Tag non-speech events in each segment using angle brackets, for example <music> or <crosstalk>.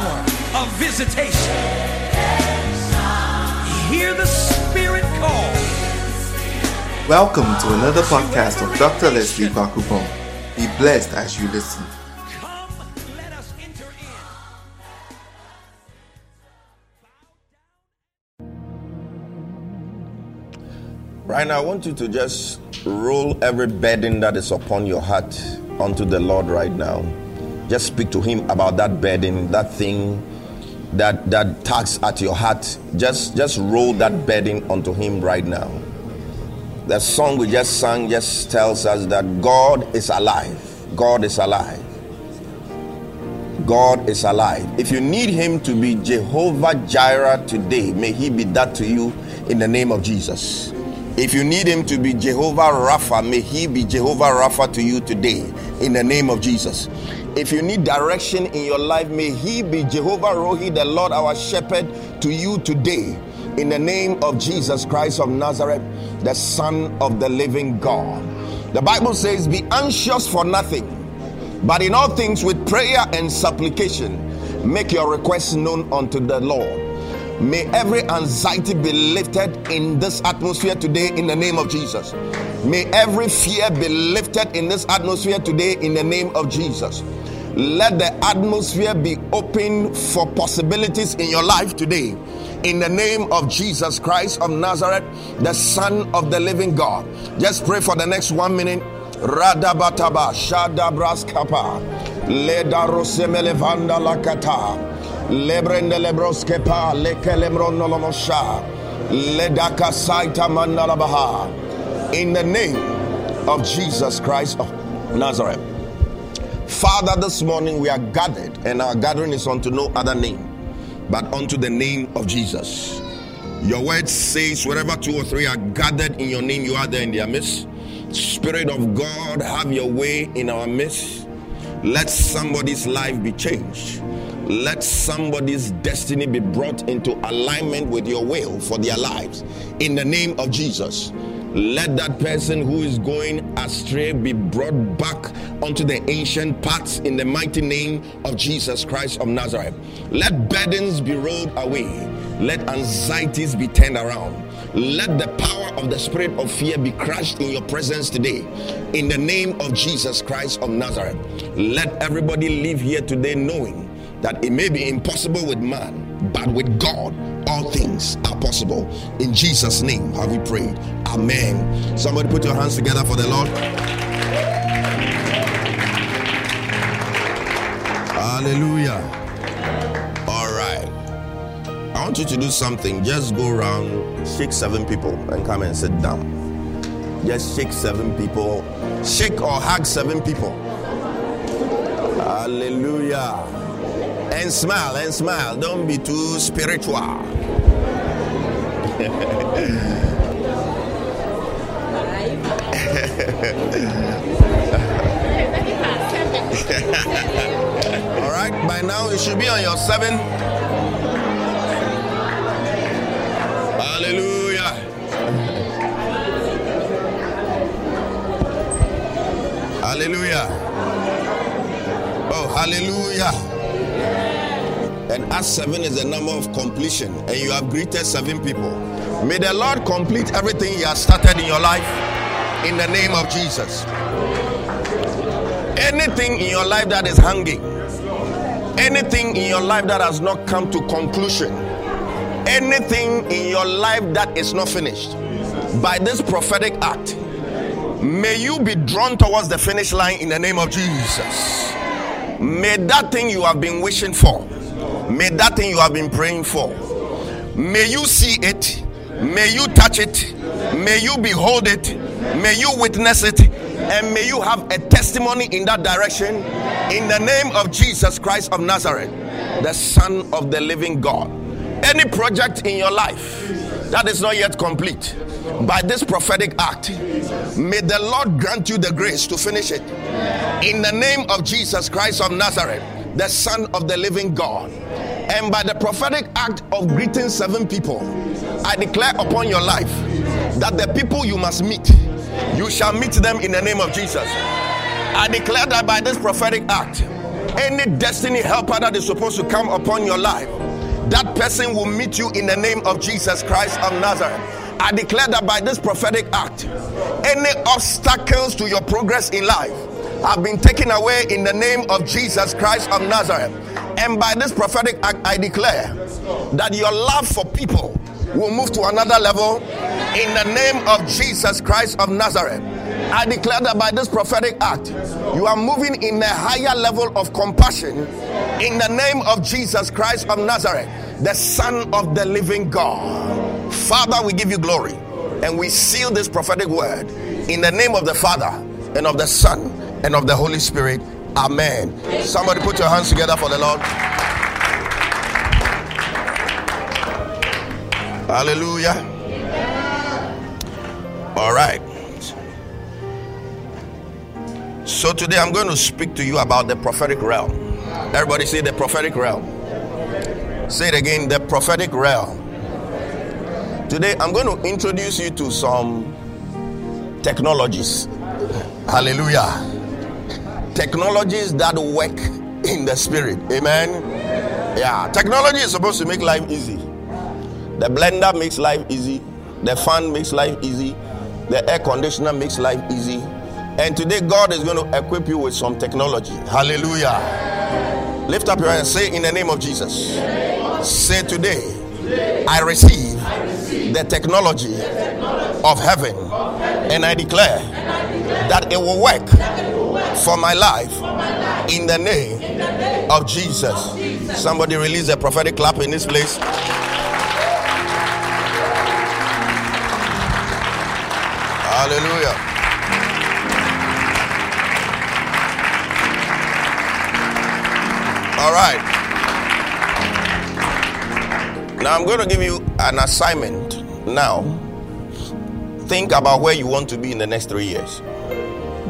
power of visitation. Hear the Spirit call. Welcome to another podcast of Dr. Leslie Kwakupong. Be blessed as you listen. Come, let us enter in. Right now, I want you to just roll every burden that is upon your heart onto the Lord right now. Just speak to Him about that burden, that thing that that tugs at your heart. Just just roll that burden onto Him right now. The song we just sang just tells us that God is alive. God is alive. God is alive. If you need Him to be Jehovah Jireh today, may He be that to you in the name of Jesus. If you need Him to be Jehovah Rapha, may He be Jehovah Rapha to you today in the name of Jesus. If you need direction in your life, may He be Jehovah Rohi, the Lord our shepherd, to you today in the name of Jesus Christ of Nazareth, the Son of the living God. The Bible says, Be anxious for nothing. But in all things, with prayer and supplication, make your requests known unto the Lord. May every anxiety be lifted in this atmosphere today in the name of Jesus. May every fear be lifted in this atmosphere today in the name of Jesus. Let the atmosphere be open for possibilities in your life today. In the name of Jesus Christ of Nazareth, the Son of the living God. Just pray for the next one minute. Radabataba, Shadabraskapa, Leda Rosemelevanda Lakata, Lebrende Lebroskepa, Lekelemronolomosha, Ledaka Saita Mandalabaha. In the name of Jesus Christ of Nazareth. Father, this morning we are gathered, and our gathering is unto no other name but unto the name of Jesus. Your word says, wherever two or three are gathered in your name, you are there in their midst. Spirit of God, have your way in our midst. Let somebody's life be changed. Let somebody's destiny be brought into alignment with your will for their lives. In the name of Jesus. Let that person who is going astray be brought back onto the ancient paths in the mighty name of Jesus Christ of Nazareth. Let burdens be rolled away. Let anxieties be turned around. Let the power of the spirit of fear be crushed in your presence today. In the name of Jesus Christ of Nazareth. Let everybody live here today knowing that it may be impossible with man, but with God, all things are possible. In Jesus' name have we prayed. Amen. Somebody put your hands together for the Lord. Hallelujah. All right. I want you to do something. Just go around, shake seven people, and come and sit down. Just shake seven people. Shake or hug seven people. Hallelujah. And smile and smile. Don't be too spiritual. <laughs> All right, by now you should be on your seven. Hallelujah. Hallelujah. Oh, hallelujah. As seven is the number of completion, and you have greeted seven people. May the Lord complete everything He has started in your life in the name of Jesus. Anything in your life that is hanging, anything in your life that has not come to conclusion, anything in your life that is not finished, by this prophetic act, may you be drawn towards the finish line in the name of Jesus. May that thing you have been wishing for, may that thing you have been praying for, may you see it, may you touch it, may you behold it, may you witness it, and may you have a testimony in that direction in the name of Jesus Christ of Nazareth, the Son of the living God. Any project in your life that is not yet complete, by this prophetic act, may the Lord grant you the grace to finish it. In the name of Jesus Christ of Nazareth, the Son of the living God. And by the prophetic act of greeting seven people, I declare upon your life that the people you must meet, you shall meet them in the name of Jesus. I declare that by this prophetic act, Any destiny helper that is supposed to come upon your life, that person will meet you in the name of Jesus Christ of Nazareth. I declare that by this prophetic act, any obstacles to your progress in life have been taken away in the name of Jesus Christ of Nazareth. And by this prophetic act, I declare that your love for people will move to another level in the name of Jesus Christ of Nazareth. I declare that by this prophetic act, you are moving in a higher level of compassion in the name of Jesus Christ of Nazareth, the Son of the living God. Father, we give you glory and we seal this prophetic word in the name of the Father and of the Son and of the Holy Spirit. Amen. Somebody put your hands together for the Lord. Hallelujah. All right. So today I'm going to speak to you about the prophetic realm. Everybody say the prophetic realm. Say it again the prophetic realm. Today I'm going to introduce you to some technologies. Hallelujah. Technologies that work in the spirit. Amen. Yeah, technology is supposed to make life easy. The blender makes life easy. The fan makes life easy. The air conditioner makes life easy. And today, God is going to equip you with some technology. Hallelujah. Lift up your hand and say, In the name of Jesus. Say today, I receive the technology of heaven. And I declare that it will work for my life in the name of Jesus. Somebody release a prophetic clap in this place. Hallelujah. All right. Now I'm going to give you an assignment. Now, think about where you want to be in the next three years.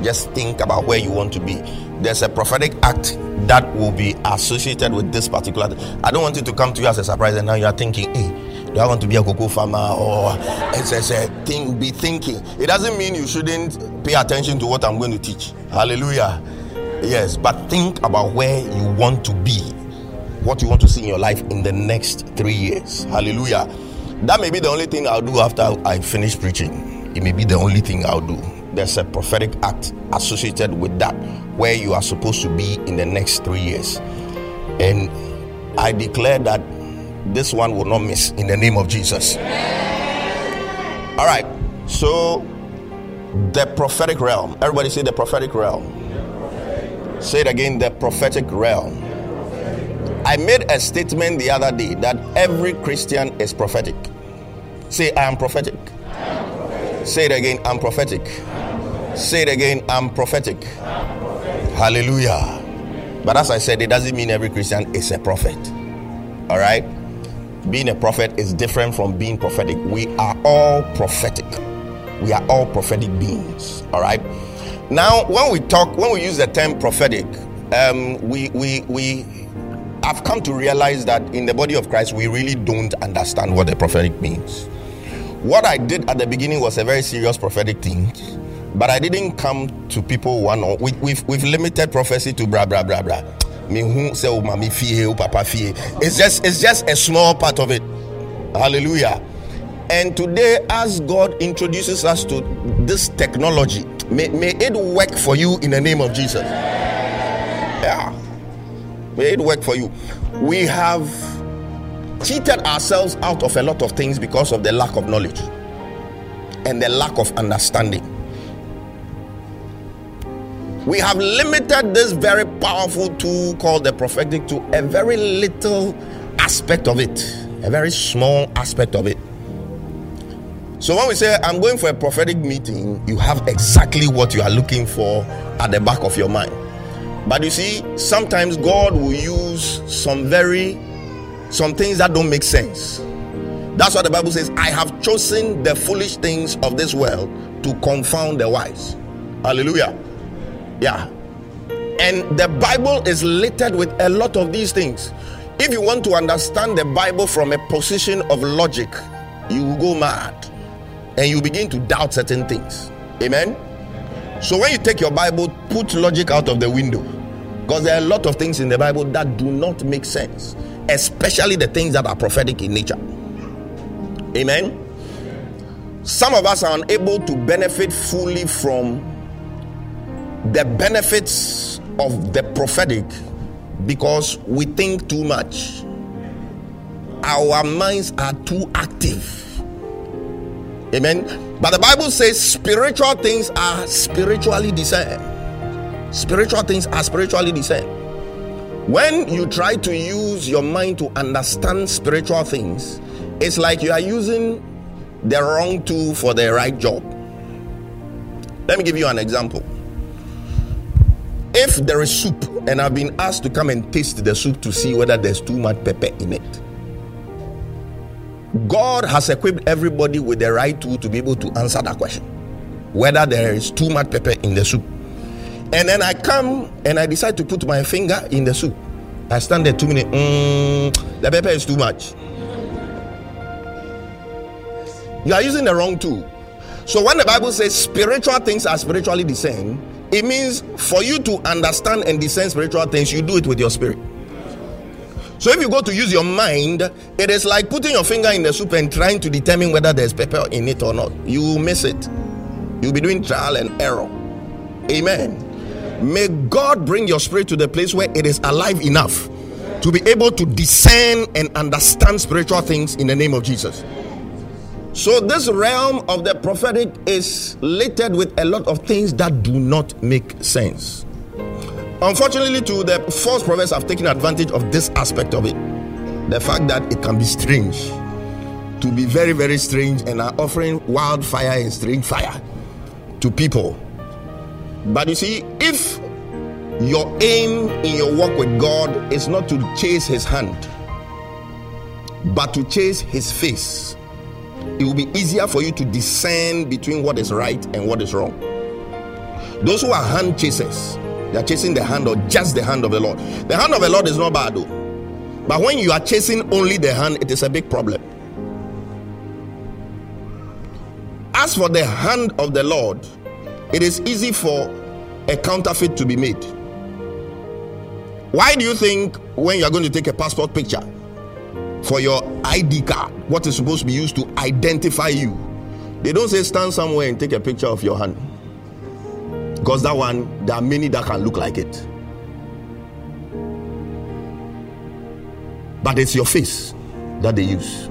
Just think about where you want to be. There's a prophetic act that will be associated with this particular. I don't want it to come to you as a surprise, and now you are thinking, hey, do I want to be a cocoa farmer or it's a thing be thinking. It doesn't mean you shouldn't pay attention to what I'm going to teach. Hallelujah. Yes, but think about where you want to be, what you want to see in your life in the next three years. Hallelujah. That may be the only thing I'll do after I finish preaching. It may be the only thing I'll do. There's a prophetic act associated with that where you are supposed to be in the next three years. And I declare that this one will not miss in the name of Jesus. All right. So, the prophetic realm. Everybody say the prophetic realm. Say it again the prophetic realm. I made a statement the other day that every Christian is prophetic. Say, I am prophetic. Say it again, I'm prophetic. Say it again, I'm prophetic. Hallelujah. But as I said, it doesn't mean every Christian is a prophet. All right? being a prophet is different from being prophetic. We are all prophetic. We are all prophetic beings. All right. Now, when we talk, when we use the term prophetic, um, we we we have come to realize that in the body of Christ, we really don't understand what the prophetic means. What I did at the beginning was a very serious prophetic thing, but I didn't come to people one on. We've we've limited prophecy to blah blah blah blah me who say oh oh it's just it's just a small part of it. Hallelujah. And today as god introduces us to this technology may, may it work for you in the name of jesus. Yeah. May it work for you. We have cheated ourselves out of a lot of things because of the lack of knowledge and the lack of understanding we have limited this very powerful tool called the prophetic to a very little aspect of it, a very small aspect of it. So when we say, I'm going for a prophetic meeting, you have exactly what you are looking for at the back of your mind. But you see, sometimes God will use some very, some things that don't make sense. That's what the Bible says. I have chosen the foolish things of this world to confound the wise. Hallelujah. Yeah. And the Bible is littered with a lot of these things. If you want to understand the Bible from a position of logic, you will go mad and you begin to doubt certain things. Amen. So when you take your Bible, put logic out of the window. Because there are a lot of things in the Bible that do not make sense, especially the things that are prophetic in nature. Amen. Some of us are unable to benefit fully from the benefits of the prophetic because we think too much. Our minds are too active. Amen. But the Bible says spiritual things are spiritually discerned. Spiritual things are spiritually discerned. When you try to use your mind to understand spiritual things, it's like you are using the wrong tool for the right job. Let me give you an example. If there is soup and I've been asked to come and taste the soup to see whether there's too much pepper in it, God has equipped everybody with the right tool to be able to answer that question whether there is too much pepper in the soup. And then I come and I decide to put my finger in the soup. I stand there two minutes, mm, the pepper is too much. You are using the wrong tool. So when the Bible says spiritual things are spiritually discerned, it means for you to understand and discern spiritual things, you do it with your spirit. So if you go to use your mind, it is like putting your finger in the soup and trying to determine whether there's pepper in it or not. You will miss it. You'll be doing trial and error. Amen. May God bring your spirit to the place where it is alive enough to be able to discern and understand spiritual things in the name of Jesus. So, this realm of the prophetic is littered with a lot of things that do not make sense. Unfortunately, to the false prophets have taken advantage of this aspect of it. The fact that it can be strange, to be very, very strange, and are offering wildfire and strange fire to people. But you see, if your aim in your walk with God is not to chase his hand, but to chase his face, it will be easier for you to discern between what is right and what is wrong. Those who are hand chasers, they are chasing the hand or just the hand of the Lord. The hand of the Lord is not bad though. But when you are chasing only the hand, it is a big problem. As for the hand of the Lord, it is easy for a counterfeit to be made. Why do you think when you are going to take a passport picture for your ID card, what is supposed to be used to identify you, they don't say stand somewhere and take a picture of your hand? Because that one, there are many that can look like it. But it's your face that they use.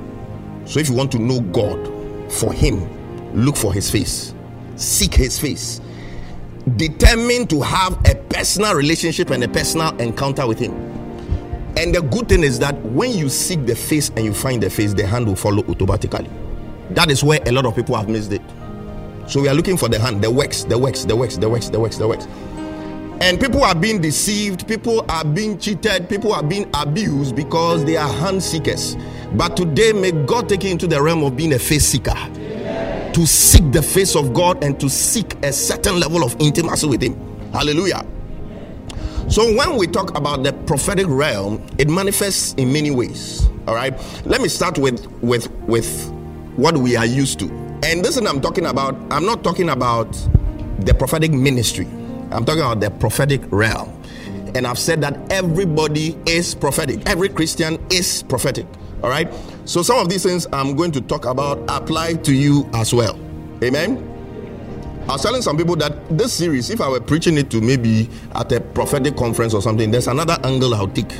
So if you want to know God for Him, look for His face, seek His face, determined to have a personal relationship and a personal encounter with Him. And the good thing is that when you seek the face and you find the face, the hand will follow automatically. That is where a lot of people have missed it. So we are looking for the hand, the works, the works, the works, the works, the works, the works. And people are being deceived, people are being cheated, people are being abused because they are hand seekers. But today, may God take you into the realm of being a face seeker. To seek the face of God and to seek a certain level of intimacy with Him. Hallelujah. So when we talk about the prophetic realm, it manifests in many ways. All right. Let me start with with with what we are used to. And this one I'm talking about, I'm not talking about the prophetic ministry. I'm talking about the prophetic realm. And I've said that everybody is prophetic. Every Christian is prophetic. All right. So some of these things I'm going to talk about apply to you as well. Amen. I was telling some people that this series, if I were preaching it to maybe at a prophetic conference or something, there's another angle I'll take.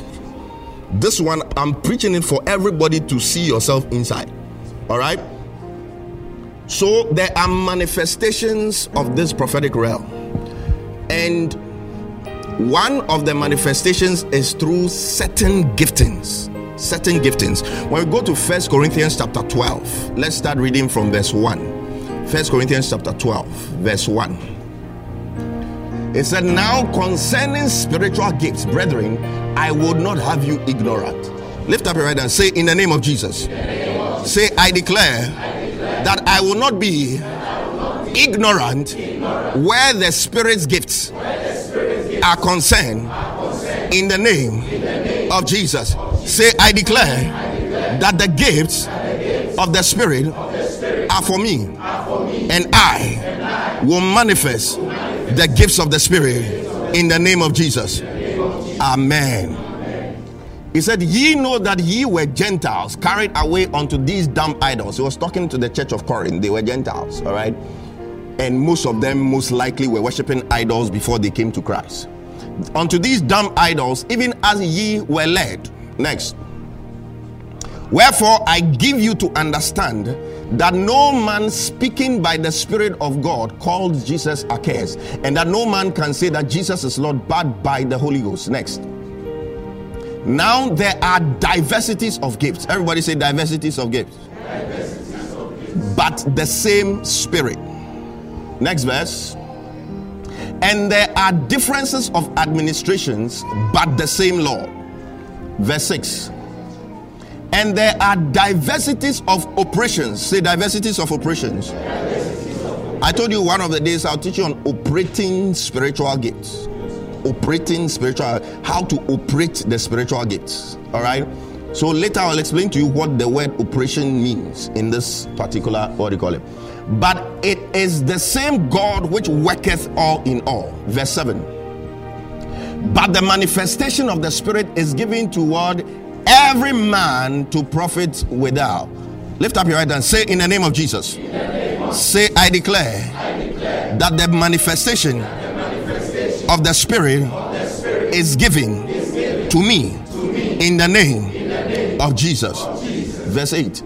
This one, I'm preaching it for everybody to see yourself inside. All right? So there are manifestations of this prophetic realm. And one of the manifestations is through certain giftings. Certain giftings. When we go to First Corinthians chapter 12, let's start reading from verse 1. First Corinthians chapter 12, verse 1. It said, Now concerning spiritual gifts, brethren, I would not have you ignorant. Lift up your right hand. Say, In the name of Jesus. Say, I declare, that I will not be ignorant, where the Spirit's gifts, are, concerned, in the name, of Jesus. Say, I declare, that the gifts, of the Spirit, are for me, and I, will manifest the gifts of the Spirit in the name of Jesus. Amen. He said, Ye know that ye were Gentiles, carried away unto these dumb idols. He was talking to the church of Corinth. They were Gentiles, all right? And most of them, most likely, were worshiping idols before they came to Christ. Unto these dumb idols, even as ye were led. Next. Wherefore I give you to understand that no man speaking by the Spirit of God called Jesus accursed, and that no man can say that Jesus is Lord but by the Holy Ghost. Next. Now there are diversities of gifts. Everybody say diversities of gifts. Diversities of gifts. But the same Spirit. Next verse. And there are differences of administrations, but the same Lord. Verse 6 and there are diversities of operations. Say diversities of operations. I told you one of the days I'll teach you on operating spiritual gifts. Operating spiritual, how to operate the spiritual gifts. All right. So later I'll explain to you what the word operation means in this particular, what do you call it? But it is the same God which worketh all in all. Verse 7. But the manifestation of the Spirit is given to toward every man to profit without. Lift up your head and say, In the name of Jesus. Name of say, I declare, I declare, that the manifestation, the manifestation of, the Spirit, of the Spirit is given, is given to, me, to me in the name, in name of, Jesus. of Jesus. Verse 8.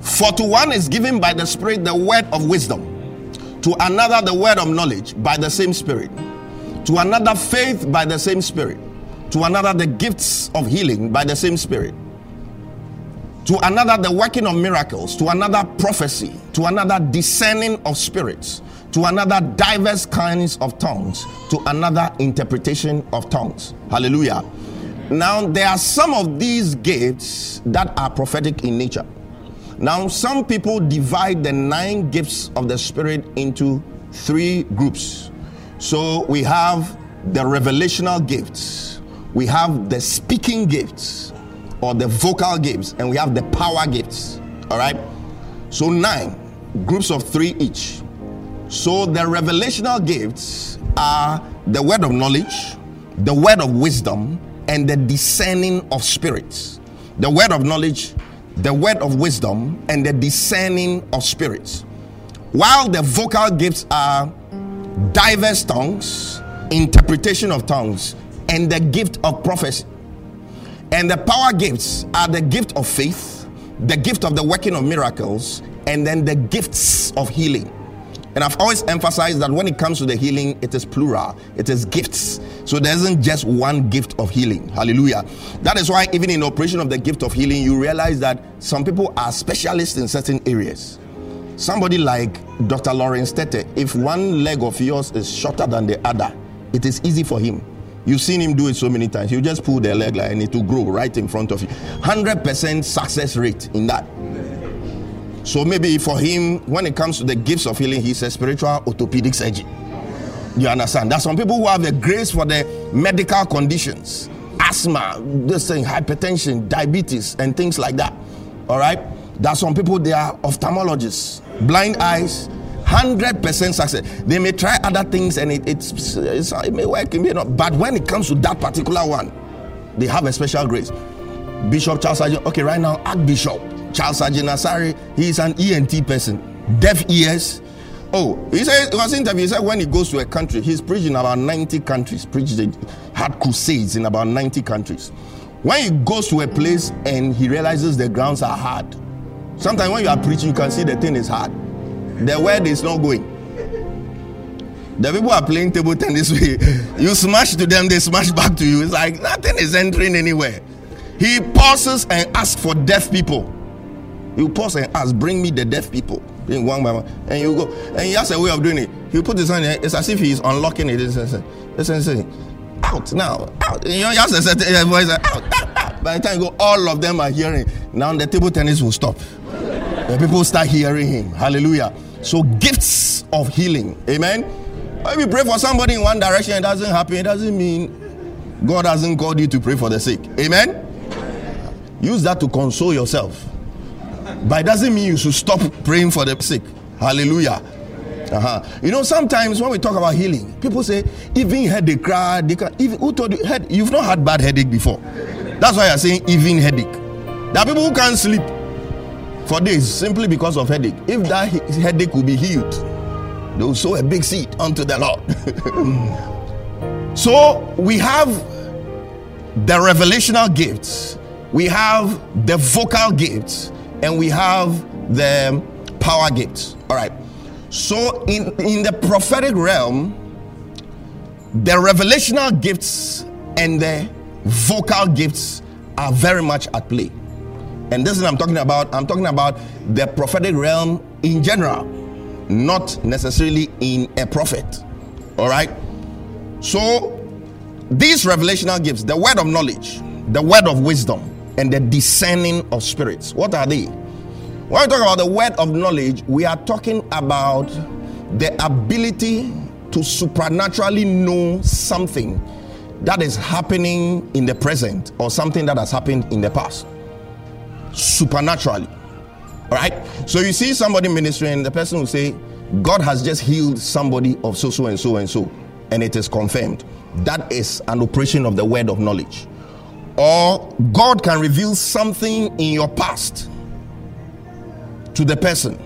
For to one is given by the Spirit the word of wisdom, to another the word of knowledge by the same Spirit, to another faith by the same Spirit to another the gifts of healing by the same spirit. To another the working of miracles. To another prophecy. To another discerning of spirits. To another diverse kinds of tongues. To another interpretation of tongues. Hallelujah. Now there are some of these gifts that are prophetic in nature. Now some people divide the nine gifts of the spirit into three groups. So we have the revelational gifts we have the speaking gifts or the vocal gifts, and we have the power gifts. All right. So nine groups of three each. So the revelational gifts are the word of knowledge, the word of wisdom, and the discerning of spirits. The word of knowledge, the word of wisdom, and the discerning of spirits. While the vocal gifts are diverse tongues, interpretation of tongues, and the gift of prophecy. And the power gifts are the gift of faith, the gift of the working of miracles, and then the gifts of healing. And I've always emphasized that when it comes to the healing, it is plural, it is gifts. So there isn't just one gift of healing. Hallelujah. That is why, even in operation of the gift of healing, you realize that some people are specialists in certain areas. Somebody like Dr. Lawrence Tetteh, if one leg of yours is shorter than the other, it is easy for him You've seen him do it so many times. You just pull the leg like and it will grow right in front of you. 100% success rate in that. So maybe for him, when it comes to the gifts of healing, he's a spiritual orthopedic surgeon. You understand? There's some people who have the grace for the medical conditions, asthma, this thing, hypertension, diabetes, and things like that. All right. There's some people they are ophthalmologists, blind eyes, hundred percent success. They may try other things and it, it's, it's, it may work, it may not. But when it comes to that particular one, they have a special grace. Bishop Charles Agyin, okay, right now, Archbishop Charles Agyin Asare, he is an ENT person, deaf ears. Oh, he said, it was interview. He said when he goes to a country, he's preaching about 90 countries, preached, had crusades in about 90 countries. When he goes to a place and he realizes the grounds are hard, sometimes when you are preaching, you can see the thing is hard the word is not going. The people are playing table tennis with <laughs> you smash to them, they smash back to you. It's like nothing is entering anywhere. He pauses and asks for deaf people. You pause and ask, bring me the deaf people. Bring one by one. And you go. And he has a way of doing it. He put his hand there. It's as if he's unlocking it. It's, out now. Out. You know, he has a certain voice. Out, out, out. By the time you go, all of them are hearing. Now the table tennis will stop. The people start hearing him. Hallelujah. So, gifts of healing. Amen. If you pray for somebody in one direction, it doesn't happen. It doesn't mean God hasn't called you to pray for the sick. Amen. Use that to console yourself. But it doesn't mean you should stop praying for the sick. Hallelujah. Uh-huh. You know, sometimes when we talk about healing, people say, even headache, cry, they can, even, who told you, head, you've not had bad headache before. That's why you're saying even headache. There are people who can't sleep for days simply because of headache. If that headache will be healed, they will sow a big seed unto the Lord. <laughs> so we have the revelational gifts, we have the vocal gifts, and we have the power gifts. All right. So in in the prophetic realm, the revelational gifts and the vocal gifts are very much at play. And this is what I'm talking about. I'm talking about the prophetic realm in general, not necessarily in a prophet. All right. So these revelational gifts, the word of knowledge, the word of wisdom, and the discerning of spirits, what are they? When we talk about the word of knowledge, we are talking about the ability to supernaturally know something that is happening in the present or something that has happened in the past. Supernaturally. All right. So you see somebody ministering, the person will say, God has just healed somebody of so, so, and so, and so, and it is confirmed. That is an operation of the word of knowledge. Or God can reveal something in your past to the person.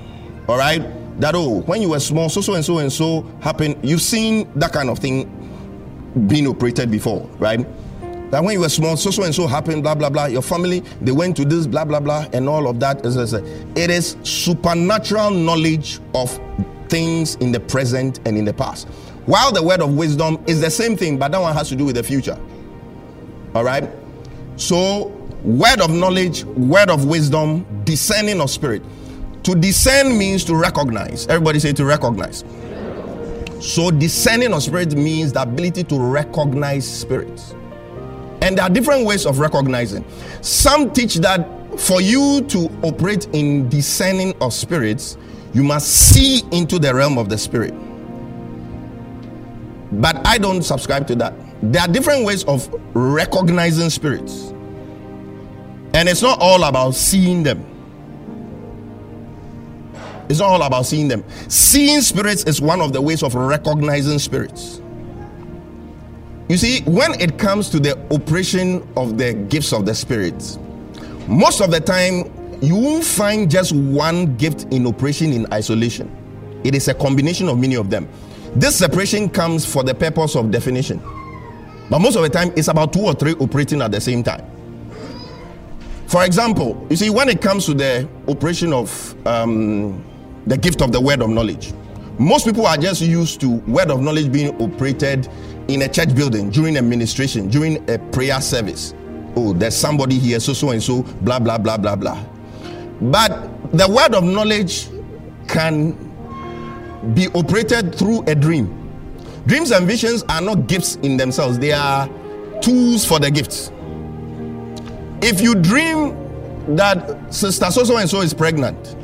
All right. That oh, when you were small, so so and so and so happened. You've seen that kind of thing being operated before, right? That when you were small, so so and so happened, blah blah blah. Your family they went to this, blah blah blah, and all of that. It is supernatural knowledge of things in the present and in the past. While the word of wisdom is the same thing, but that one has to do with the future. All right. So, word of knowledge, word of wisdom, discerning of spirit. To discern means to recognize. Everybody say to recognize. So, discerning of spirit means the ability to recognize spirits. And there are different ways of recognizing. Some teach that for you to operate in discerning of spirits, you must see into the realm of the spirit. But I don't subscribe to that. There are different ways of recognizing spirits. And it's not all about seeing them. It's not all about seeing them. Seeing spirits is one of the ways of recognizing spirits. You see, when it comes to the operation of the gifts of the Spirit, most of the time you won't find just one gift in operation in isolation. It is a combination of many of them. This separation comes for the purpose of definition. But most of the time, it's about two or three operating at the same time. For example, you see, when it comes to the operation of um, the gift of the word of knowledge, most people are just used to word of knowledge being operated in a church building during a ministration, during a prayer service. Oh, there's somebody here, so so and so, blah blah blah blah blah. But the word of knowledge can be operated through a dream. Dreams and visions are not gifts in themselves, they are tools for the gifts. If you dream that sister so so and so is pregnant,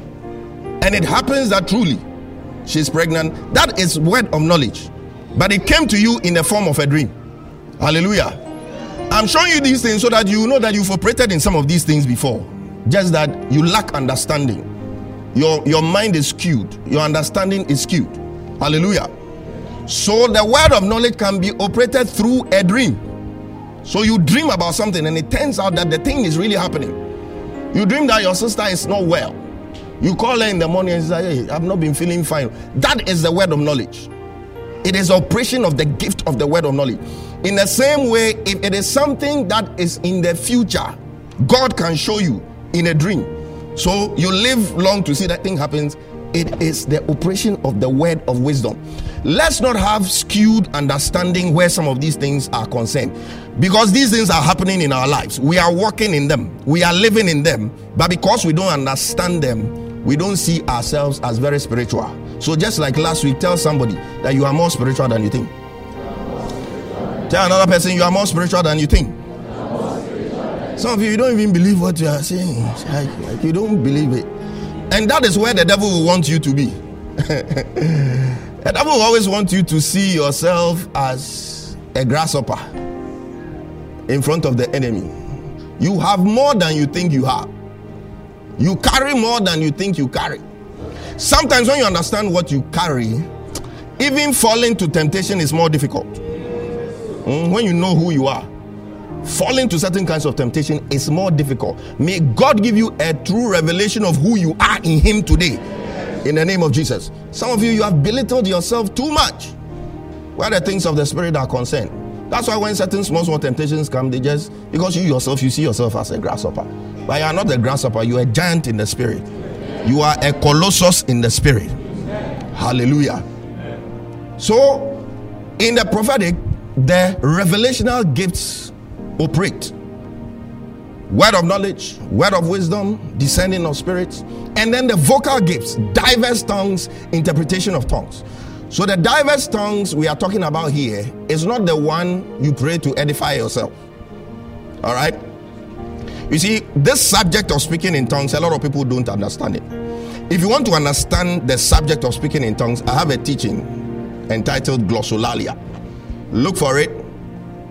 and it happens that truly she's pregnant, that is word of knowledge. But it came to you in the form of a dream. Hallelujah. I'm showing you these things so that you know that you've operated in some of these things before. Just that you lack understanding. Your, your mind is skewed, your understanding is skewed. Hallelujah. So the word of knowledge can be operated through a dream. So you dream about something and it turns out that the thing is really happening. You dream that your sister is not well. You call her in the morning and say, Hey, I've not been feeling fine. That is the word of knowledge. It is operation of the gift of the word of knowledge. In the same way, if it is something that is in the future, God can show you in a dream. So you live long to see that thing happens. It is the operation of the word of wisdom. Let's not have skewed understanding where some of these things are concerned because these things are happening in our lives. We are walking in them, we are living in them, but because we don't understand them, we don't see ourselves as very spiritual. So, just like last week, tell somebody that you are more spiritual than you think. Tell another person you are more spiritual than you think. Some of you, you don't even believe what you are saying. Like, like you don't believe it. And that is where the devil will want you to be. <laughs> the devil will always want you to see yourself as a grasshopper in front of the enemy. You have more than you think you have. You carry more than you think you carry. Sometimes when you understand what you carry, even falling to temptation is more difficult. Mm, when you know who you are, falling to certain kinds of temptation is more difficult. May God give you a true revelation of who you are in Him today. In the name of Jesus. Some of you, you have belittled yourself too much where the things of the Spirit are concerned. That's why when certain small, small temptations come, they just, because you yourself, you see yourself as a grasshopper. But you are not a grasshopper, you are a giant in the Spirit. You are a colossus in the Spirit. Hallelujah. So, in the prophetic, the revelational gifts operate word of knowledge, word of wisdom, discerning of spirits, and then the vocal gifts, diverse tongues, interpretation of tongues. So, the diverse tongues we are talking about here is not the one you pray to edify yourself. All right? You see, this subject of speaking in tongues, a lot of people don't understand it. If you want to understand the subject of speaking in tongues, I have a teaching entitled Glossolalia. Look for it.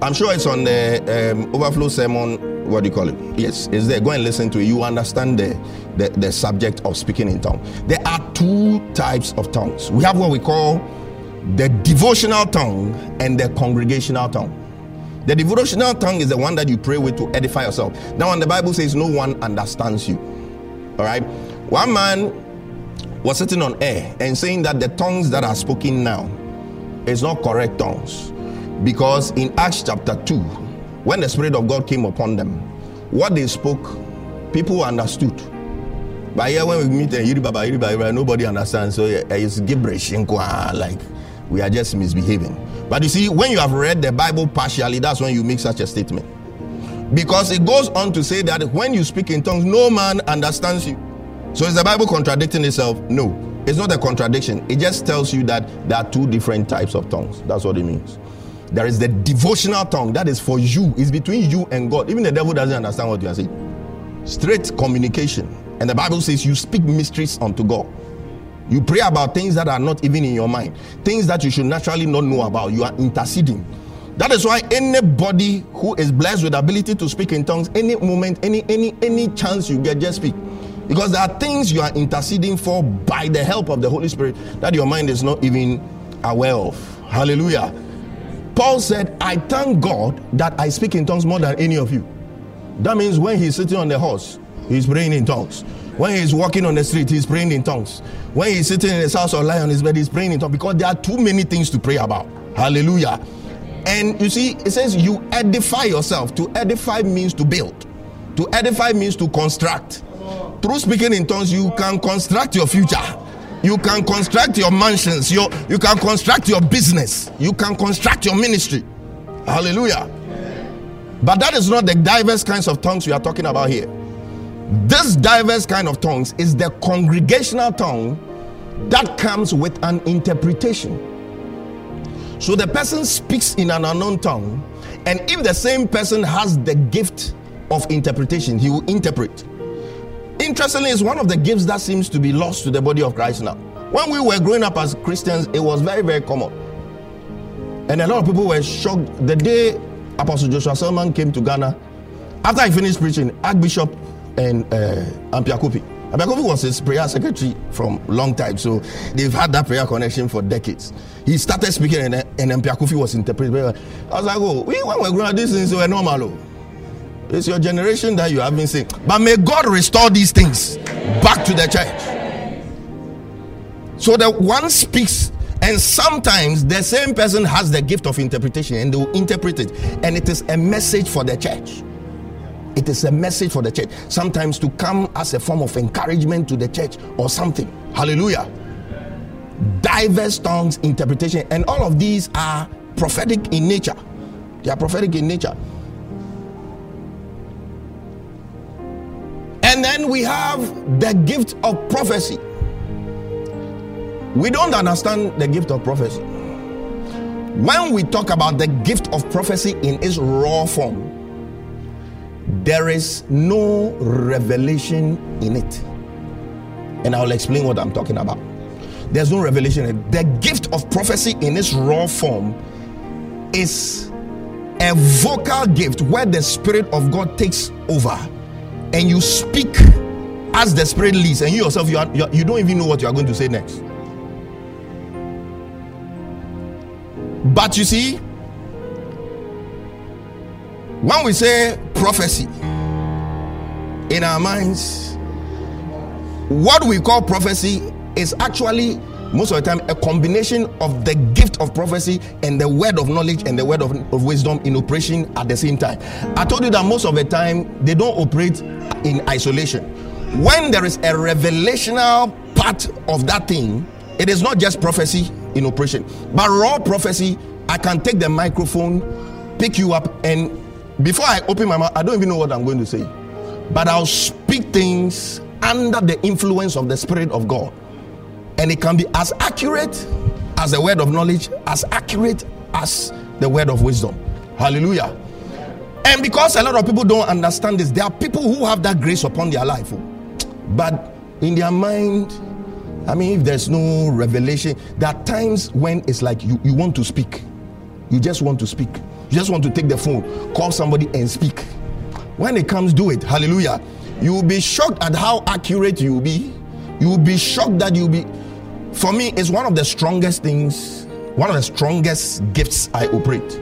I'm sure it's on the um, Overflow Sermon. What do you call it? Yes, it's there. Go and listen to it. You understand the, the, the subject of speaking in tongues. There are two types of tongues. We have what we call the devotional tongue and the congregational tongue. The devotional tongue is the one that you pray with to edify yourself. Now, when the Bible says no one understands you, all right, one man was sitting on air and saying that the tongues that are spoken now is not correct tongues because in Acts chapter 2, when the Spirit of God came upon them, what they spoke, people understood. But here, when we meet nobody understands. So it's gibberish, like we are just misbehaving. But you see, when you have read the Bible partially, that's when you make such a statement. Because it goes on to say that when you speak in tongues, no man understands you. So is the Bible contradicting itself? No. It's not a contradiction. It just tells you that there are two different types of tongues. That's what it means. There is the devotional tongue that is for you, it's between you and God. Even the devil doesn't understand what you are saying. Straight communication. And the Bible says you speak mysteries unto God. You pray about things that are not even in your mind, things that you should naturally not know about. You are interceding. That is why anybody who is blessed with ability to speak in tongues, any moment, any any any chance you get, just speak. Because there are things you are interceding for by the help of the Holy Spirit that your mind is not even aware of. Hallelujah. Paul said, I thank God that I speak in tongues more than any of you. That means when he's sitting on the horse, he's praying in tongues. When he's walking on the street, he's praying in tongues. When he's sitting in his house or lying on his bed, he's praying in tongues because there are too many things to pray about. Hallelujah. And you see, it says you edify yourself. To edify means to build, to edify means to construct through speaking in tongues, you can construct your future. You can construct your mansions. Your, you can construct your business. You can construct your ministry. Hallelujah. But that is not the diverse kinds of tongues we are talking about here. This diverse kind of tongues is the congregational tongue that comes with an interpretation. So the person speaks in an unknown tongue, and if the same person has the gift of interpretation, he will interpret. Interestingly, it's one of the gifts that seems to be lost to the body of Christ now. When we were growing up as Christians, it was very, very common. And a lot of people were shocked the day Apostle Joshua Selman came to Ghana. After I finished preaching, Archbishop and uh, Ampiakupi. Ampiakupi was his prayer secretary from long time, so they've had that prayer connection for decades. He started speaking, and, and Ampiakupi was interpreting. I was like, oh, we, when we're growing up, these things were normal. Oh. It's your generation that you haven't seen. But may God restore these things back to the church. So that one speaks, and sometimes the same person has the gift of interpretation and they will interpret it, and it is a message for the church. It is a message for the church. Sometimes to come as a form of encouragement to the church or something. Hallelujah. Diverse tongues, interpretation, and all of these are prophetic in nature. They are prophetic in nature. And then we have the gift of prophecy. We don't understand the gift of prophecy. When we talk about the gift of prophecy in its raw form, there is no revelation in it. And I'll explain what I'm talking about. There's no revelation. The gift of prophecy in its raw form is a vocal gift where the Spirit of God takes over and you speak as the spirit leads, and you yourself you, are, you, are, you don't even know what you are going to say next. But you see, when we say prophecy in our minds, what we call prophecy is actually most of the time a combination of the gift of prophecy and the word of knowledge and the word of, of, wisdom in operation at the same time. I told you that most of the time they don't operate in isolation. When there is a revelational part of that thing, it is not just prophecy in operation, but raw prophecy. I can take the microphone, pick you up, and before I open my mouth, I don't even know what I'm going to say, but I'll speak things under the influence of the Spirit of God and it can be as accurate as the word of knowledge, as accurate as the word of wisdom. Hallelujah. And because a lot of people don't understand this, there are people who have that grace upon their life, but in their mind, I mean, if there's no revelation, there are times when it's like you, you want to speak. You just want to speak. You just want to take the phone, call somebody, and speak. When it comes, do it. Hallelujah. You will be shocked at how accurate you will be. You will be shocked that you'll be for me, it's one of the strongest things, one of the strongest gifts I operate.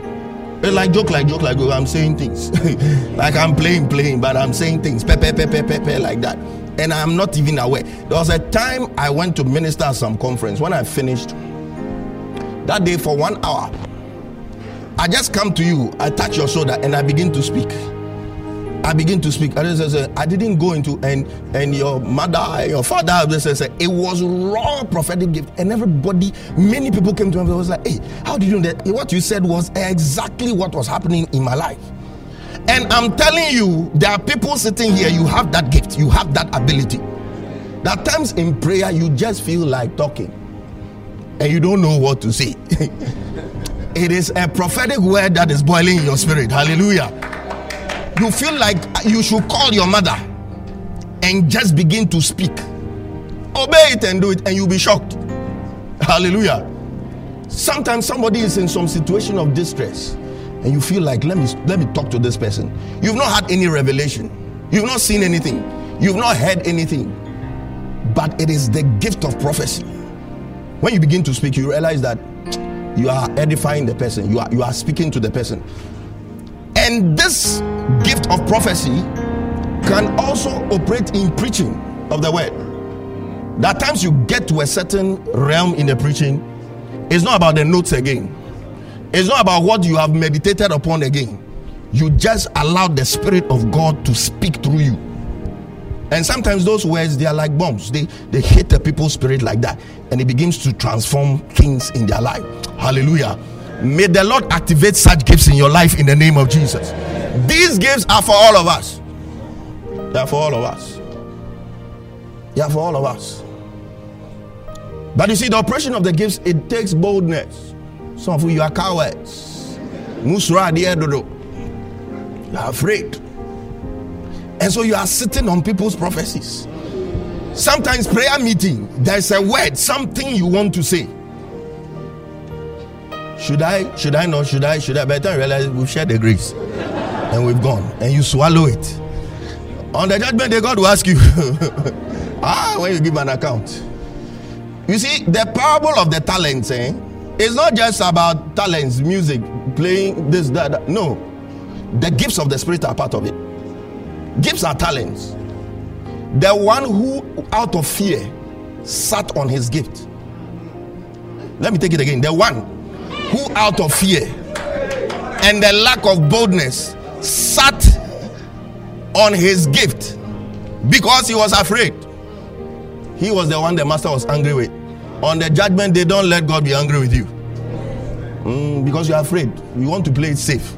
It's like joke, like joke, like I'm saying things. <laughs> like I'm playing, playing, but I'm saying things, pepe, pepe, pepe, like that. And I'm not even aware. There was a time I went to minister at some conference. When I finished, that day for one hour, I just come to you, I touch your shoulder, and I begin to speak. I begin to speak. I just say, I didn't go into and and your mother, your father, just say it was raw prophetic gift, and everybody, many people came to me. and was like, "Hey, how did you know that? What you said was exactly what was happening in my life." And I'm telling you, there are people sitting here. You have that gift. You have that ability. That times in prayer, you just feel like talking, and you don't know what to say. <laughs> it is a prophetic word that is boiling in your spirit. Hallelujah you feel like you should call your mother and just begin to speak. Obey it and do it, and you'll be shocked. Hallelujah. Sometimes somebody is in some situation of distress, and you feel like, let me let me talk to this person. You've not had any revelation, you've not seen anything, you've not heard anything, but it is the gift of prophecy. When you begin to speak, you realize that you are edifying the person, you are you are speaking to the person. And this gift of prophecy can also operate in preaching of the word. There are times you get to a certain realm in the preaching, it's not about the notes again, it's not about what you have meditated upon again. You just allow the Spirit of God to speak through you. And sometimes those words they are like bombs. They they hit the people's spirit like that, and it begins to transform things in their life. Hallelujah. May the Lord activate such gifts in your life in the name of Jesus. These gifts are for all of us. They are for all of us. They are for all of us. But you see, the operation of the gifts, it takes boldness. Some of you are cowards. Musra You are afraid. And so you are sitting on people's prophecies. Sometimes prayer meeting, there's a word, something you want to say. Should I? Should I not? Should I? Should I? By the realize we've shared the grace and we've gone and you swallow it. On the judgment day, God will ask you, <laughs> ah, when you give an account. You see, the parable of the talents, eh? It's not just about talents, music, playing this, that, that. No. The gifts of the Spirit are part of it. Gifts are talents. The one who, out of fear, sat on his gift. Let me take it again. The one who, out of fear and the lack of boldness, sat on his gift because he was afraid. He was the one the master was angry with. On the judgment, they don't let God be angry with you mm, because you're afraid. You want to play it safe.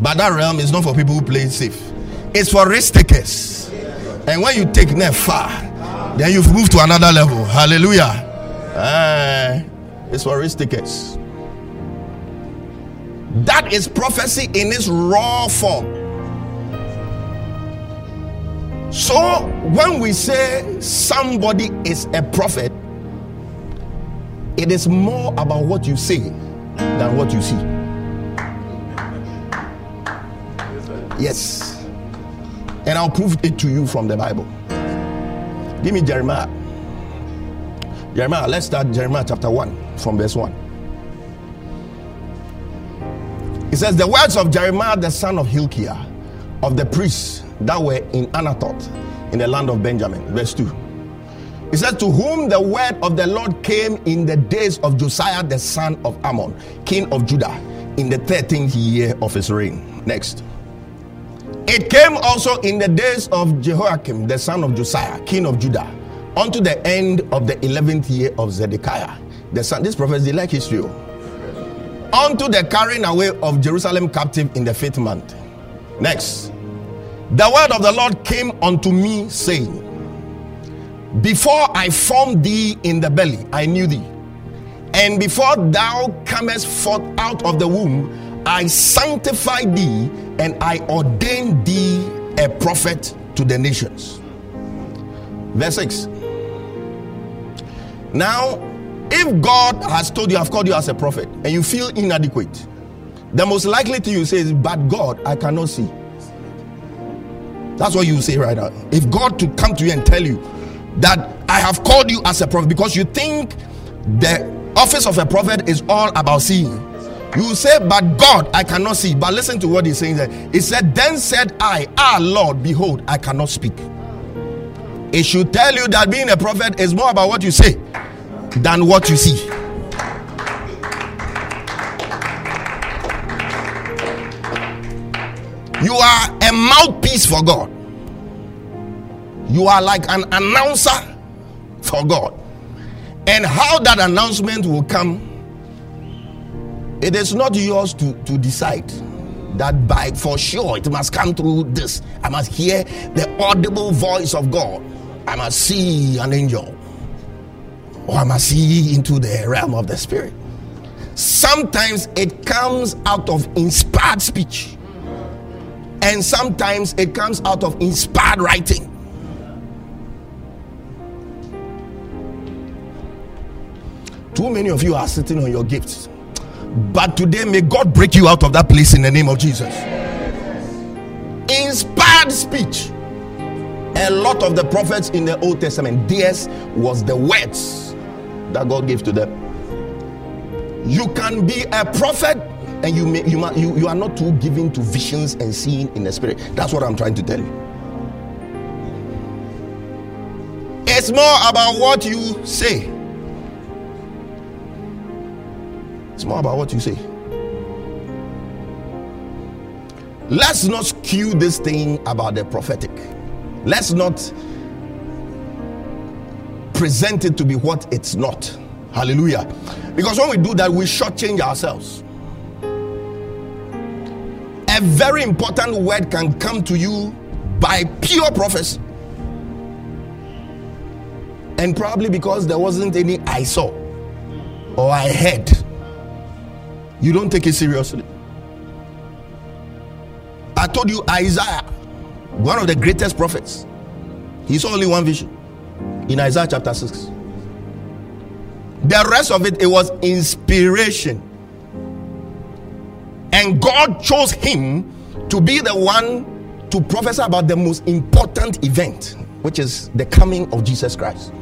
But that realm is not for people who play it safe, it's for risk takers. And when you take net far, then you've moved to another level. Hallelujah. Uh, it's for risk takers. That is prophecy in its raw form. So when we say somebody is a prophet, it is more about what you say than what you see. Yes. And I'll prove it to you from the Bible. Give me Jeremiah. Jeremiah, let's start Jeremiah chapter 1 from verse 1. It says, The words of Jeremiah, the son of Hilkiah, of the priests that were in Anathoth, in the land of Benjamin. Verse 2. It says, To whom the word of the Lord came in the days of Josiah, the son of Amon, king of Judah, in the 13th year of his reign. Next. It came also in the days of Jehoiakim, the son of Josiah, king of Judah, unto the end of the 11th year of Zedekiah. The son, this prophecy, like history. oh. Unto the carrying away of Jerusalem captive in the fifth month. Next. The word of the Lord came unto me, saying, Before I formed thee in the belly, I knew thee. And before thou comest forth out of the womb, I sanctified thee and I ordained thee a prophet to the nations. Verse 6. Now, if God has told you, I've called you as a prophet, and you feel inadequate, the most likely thing you say is, But God, I cannot see. That's what you say right now. If God to come to you and tell you that I have called you as a prophet because you think the office of a prophet is all about seeing. You say, But God, I cannot see. But listen to what he's saying there. He said, Then said I, Ah Lord, behold, I cannot speak. It should tell you that being a prophet is more about what you say than what you see. You are a mouthpiece for God. You are like an announcer for God. And how that announcement will come, it is not yours to, to decide that by for sure it must come through this. I must hear the audible voice of God. I must see an angel. Or I must see into the realm of the spirit. Sometimes it comes out of inspired speech. And sometimes it comes out of inspired writing. Too many of you are sitting on your gifts. But today, may God break you out of that place in the name of Jesus. Inspired speech. A lot of the prophets in the Old Testament, theirs was the words that God gave to them. You can be a prophet and you, may, you, you, you are not too given to visions and seeing in the spirit. That's what I'm trying to tell you. It's more about what you say. It's more about what you say. Let's not skew this thing about the prophetic. Let's not present it to be what it's not. Hallelujah. Because when we do that, we shortchange ourselves. A very important word can come to you by pure prophecy. And probably because there wasn't any I saw or I heard, you don't take it seriously. I told you, Isaiah, one of the greatest prophets, he saw only one vision in Isaiah chapter 6. The rest of it, it was inspiration. And God chose him to be the one to prophesy about the most important event, which is the coming of Jesus Christ.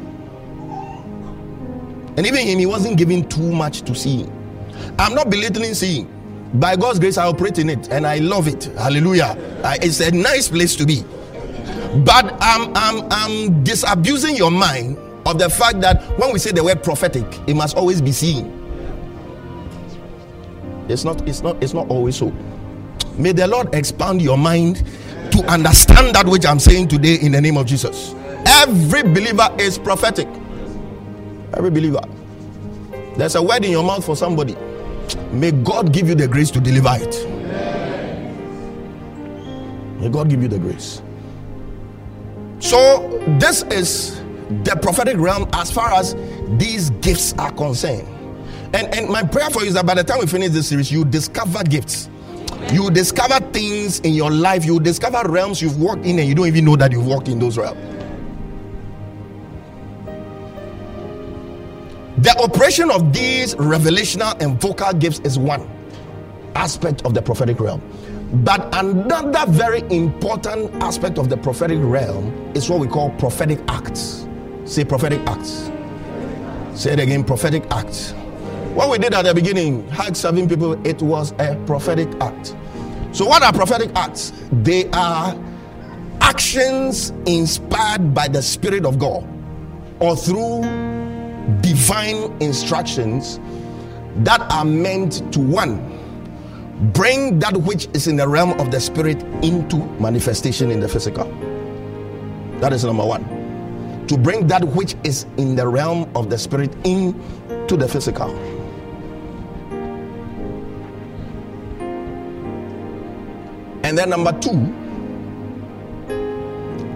And even him, he wasn't given too much to see. I'm not belittling seeing. By God's grace, I operate in it and I love it. Hallelujah. Uh, it's a nice place to be. But I'm, I'm, I'm disabusing your mind of the fact that when we say the word prophetic, it must always be seen. It's not, it's not, it's not always so. May the Lord expand your mind to understand that which I'm saying today in the name of Jesus. Every believer is prophetic. Every believer. There's a word in your mouth for somebody. May God give you the grace to deliver it. May God give you the grace. So, this is the prophetic realm as far as these gifts are concerned. And, and my prayer for you is that by the time we finish this series, you discover gifts. You discover things in your life. You discover realms you've walked in and you don't even know that you've walked in those realms. The operation of these revelational and vocal gifts is one aspect of the prophetic realm. But another very important aspect of the prophetic realm is what we call prophetic acts. Say prophetic acts. Say it again prophetic acts. What we did at the beginning, had seven people, it was a prophetic act. So, what are prophetic acts? They are actions inspired by the Spirit of God or through divine instructions that are meant to one bring that which is in the realm of the spirit into manifestation in the physical. That is number one. To bring that which is in the realm of the spirit into the physical. And then number two,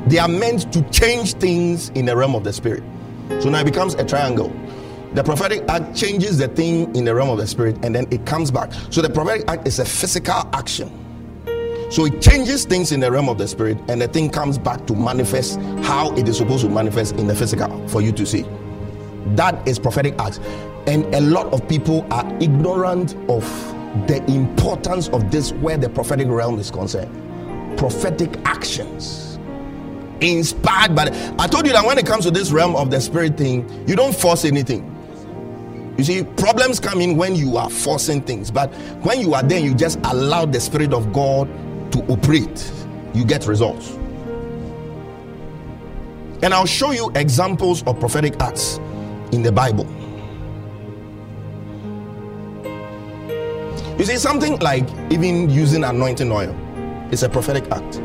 they are meant to change things in the realm of the spirit. So now it becomes a triangle. The prophetic act changes the thing in the realm of the spirit and then it comes back. So the prophetic act is a physical action. So it changes things in the realm of the spirit and the thing comes back to manifest how it is supposed to manifest in the physical for you to see. That is prophetic acts. And a lot of people are ignorant of the importance of this where the prophetic realm is concerned. Prophetic actions inspired by the, I told you that when it comes to this realm of the spirit thing, you don't force anything. You see, problems come in when you are forcing things, but when you are there, you just allow the Spirit of God to operate, you get results. And I'll show you examples of prophetic acts in the Bible. You see, something like even using anointing oil is a prophetic act,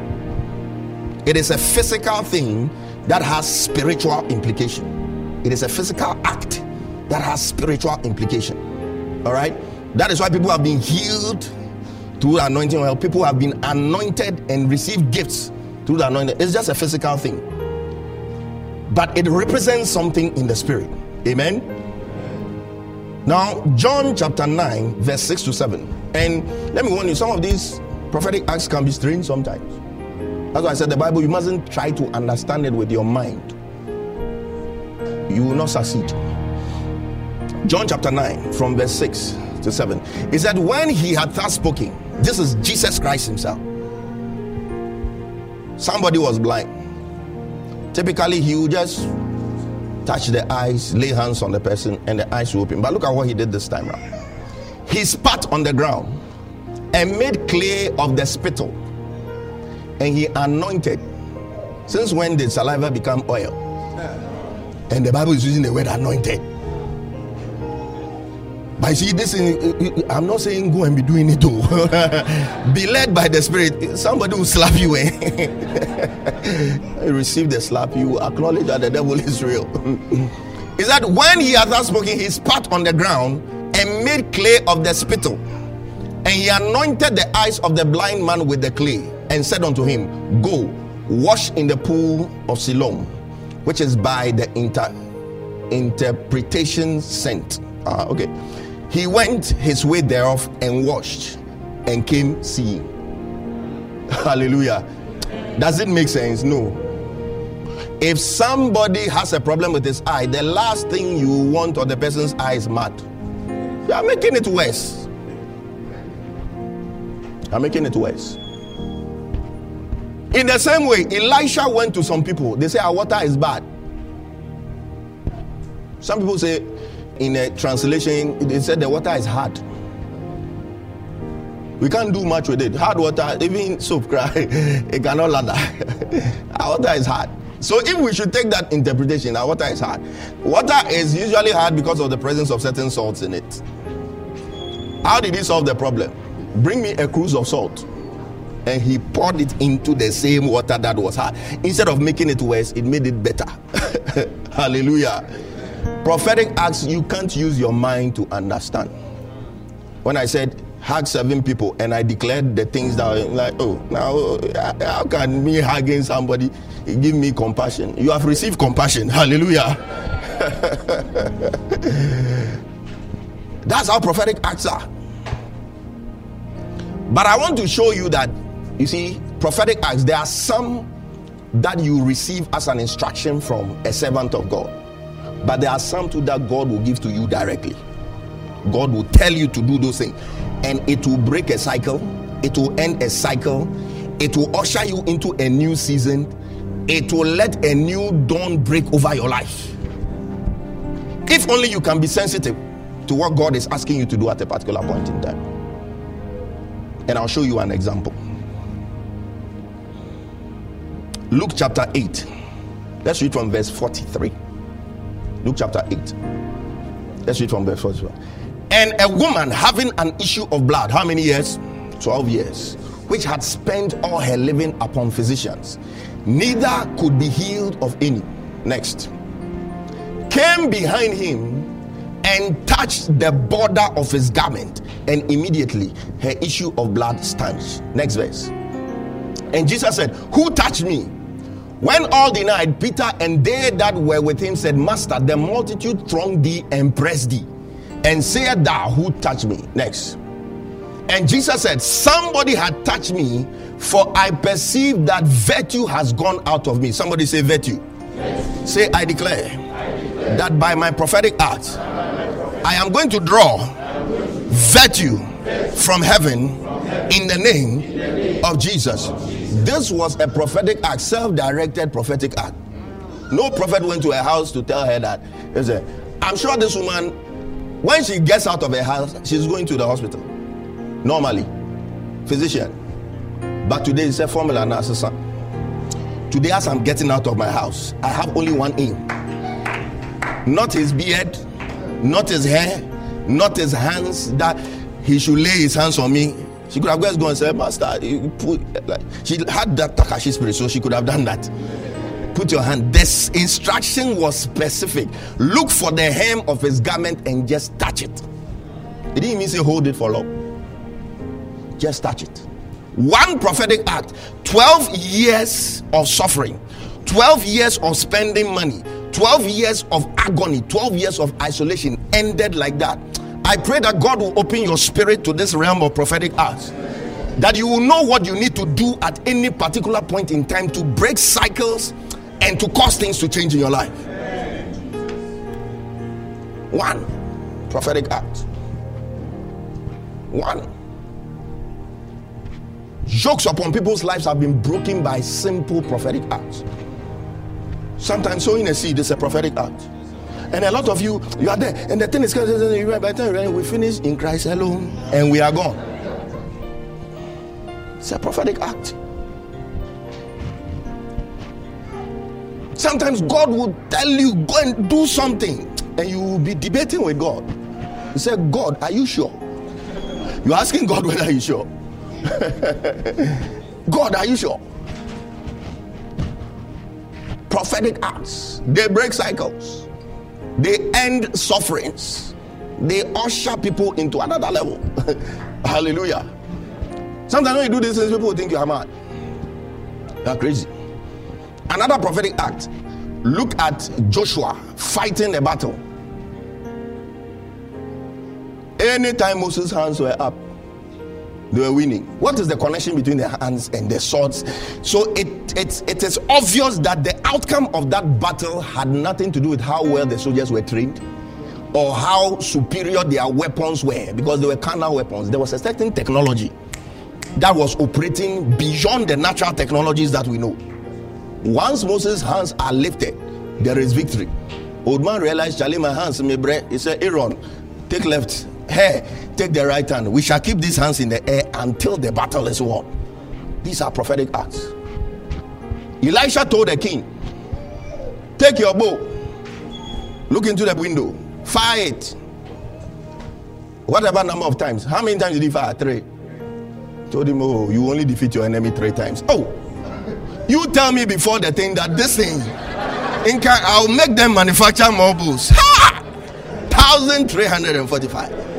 it is a physical thing that has spiritual implication, it is a physical act that has spiritual implication. All right? That is why people have been healed through the anointing oil. People have been anointed and received gifts through the anointing. It's just a physical thing. But it represents something in the spirit. Amen. Now, John chapter 9, verse 6 to 7. And let me warn you, some of these prophetic acts can be strange sometimes. That's why I said the Bible, you mustn't try to understand it with your mind. You will not succeed. John chapter 9, from verse 6 to 7. He said, When he had thus spoken, this is Jesus Christ himself. Somebody was blind. Typically, he would just touch the eyes, lay hands on the person, and the eyes will open. But look at what he did this time around. He spat on the ground and made clay of the spittle, and he anointed. Since when did saliva become oil? And the Bible is using the word anointed. But see, this is, I'm not saying go and be doing it too. <laughs> be led by the Spirit. Somebody will slap you. Eh? <laughs> receive the slap, you acknowledge that the devil is real. <laughs> is that when he had thus spoken, he spat on the ground and made clay of the spittle. And he anointed the eyes of the blind man with the clay and said unto him, Go, wash in the pool of Siloam, which is by the inter- interpretation sent. Ah, okay. He went his way thereof and washed and came seeing. <laughs> Hallelujah. Does it make sense? No. If somebody has a problem with his eye, the last thing you want on the person's eye is mad. You are making it worse. You are making it worse. In the same way, Elisha went to some people. They say our water is bad. Some people say in a translation, they said the water is hard. We can't do much with it. Hard water, even soap <laughs> cry, it cannot ladder. <laughs> our water is hard. So if we should take that interpretation, our water is hard. Water is usually hard because of the presence of certain salts in it. How did he solve the problem? Bring me a cruse of salt. And he poured it into the same water that was hard. Instead of making it worse, it made it better. <laughs> Hallelujah. Prophetic acts, you can't use your mind to understand. When I said, hug seven people, and I declared the things that were like, oh, now how can me hugging somebody give me compassion? You have received compassion. <laughs> Hallelujah. <laughs> That's how prophetic acts are. But I want to show you that, you see, prophetic acts, there are some that you receive as an instruction from a servant of God. But there are some too that God will give to you directly. God will tell you to do those things, and it will break a cycle, it will end a cycle, it will usher you into a new season, it will let a new dawn break over your life. If only you can be sensitive to what God is asking you to do at a particular point in time. And I'll show you an example. Luke chapter 8. Let's read from verse 43. Luke chapter 8. Let's read from verse 41. And a woman having an issue of blood, how many years? 12 years, which had spent all her living upon physicians, neither could be healed of any. Next. Came behind him and touched the border of his garment, and immediately her issue of blood stanch. Next verse. And Jesus said, Who touched me? When all denied, Peter and they that were with him said, Master, the multitude thronged thee and pressed thee. And said thou, Who touched me? Next. And Jesus said, Somebody had touched me, for I perceive that virtue has gone out of me. Somebody say, Virtue. Yes. Say, I declare, I declare, that by my prophetic act, I am going to draw virtue from heaven in the name of Jesus. This was a prophetic act, self directed prophetic act. No prophet went to her house to tell her that. I'm sure this woman, when she gets out of her house, she's going to the hospital. Normally, physician. But today it's a formula analysis. Today, as I'm getting out of my house, I have only one aim. Not his beard, not his hair, not his hands, that he should lay his hands on me. She could have just gone and said, Master, put, like, she had that Takashi spirit, so she could have done that. Put your hand. This instruction was specific. Look for the hem of his garment and just touch it. It didn't mean say hold it for long. Just touch it. One prophetic act, 12 years of suffering, 12 years of spending money, 12 years of agony, 12 years of isolation ended like that. I pray that God will open your spirit to this realm of prophetic acts. That you will know what you need to do at any particular point in time to break cycles and to cause things to change in your life. One prophetic act. One. Jokes upon people's lives have been broken by simple prophetic acts. Sometimes sowing a seed is a prophetic act. And a lot of you, you are there, and the thing is, by the time we finish in Christ alone, and we are gone. It's a prophetic act. Sometimes God will tell you, go and do something, and you will be debating with God. You say, God, are you sure? You're asking God whether he's sure. <laughs> God, are you sure? prophetic acts. They break cycles, they end sufferings, they usher people into another level. <laughs> Hallelujah. Sometimes when you do these things, people think you are mad. You are crazy. Another prophetic act. Look at Joshua fighting a battle. Anytime Moses' hands were up, they were winning. What is the connection between the hands and the swords? So it, it, it is obvious that the outcome of that battle had nothing to do with how well the soldiers were trained or how superior their weapons were because they were carnal weapons. There was a certain technology that was operating beyond the natural technologies that we know. Once Moses' hands are lifted, there is victory. Old man realized, Charlie, my hands, me bre. He said, Aaron, take left. Hey, take the right hand. We shall keep these hands in the air until the battle is won. These are prophetic acts. Elisha told the king, Take your bow, look into the window, fire it. Whatever number of times. How many times did he fire? Three. Told him, Oh, you only defeat your enemy three times. Oh, you tell me before the thing that this thing, in I'll make them manufacture more bows. Ha! 1345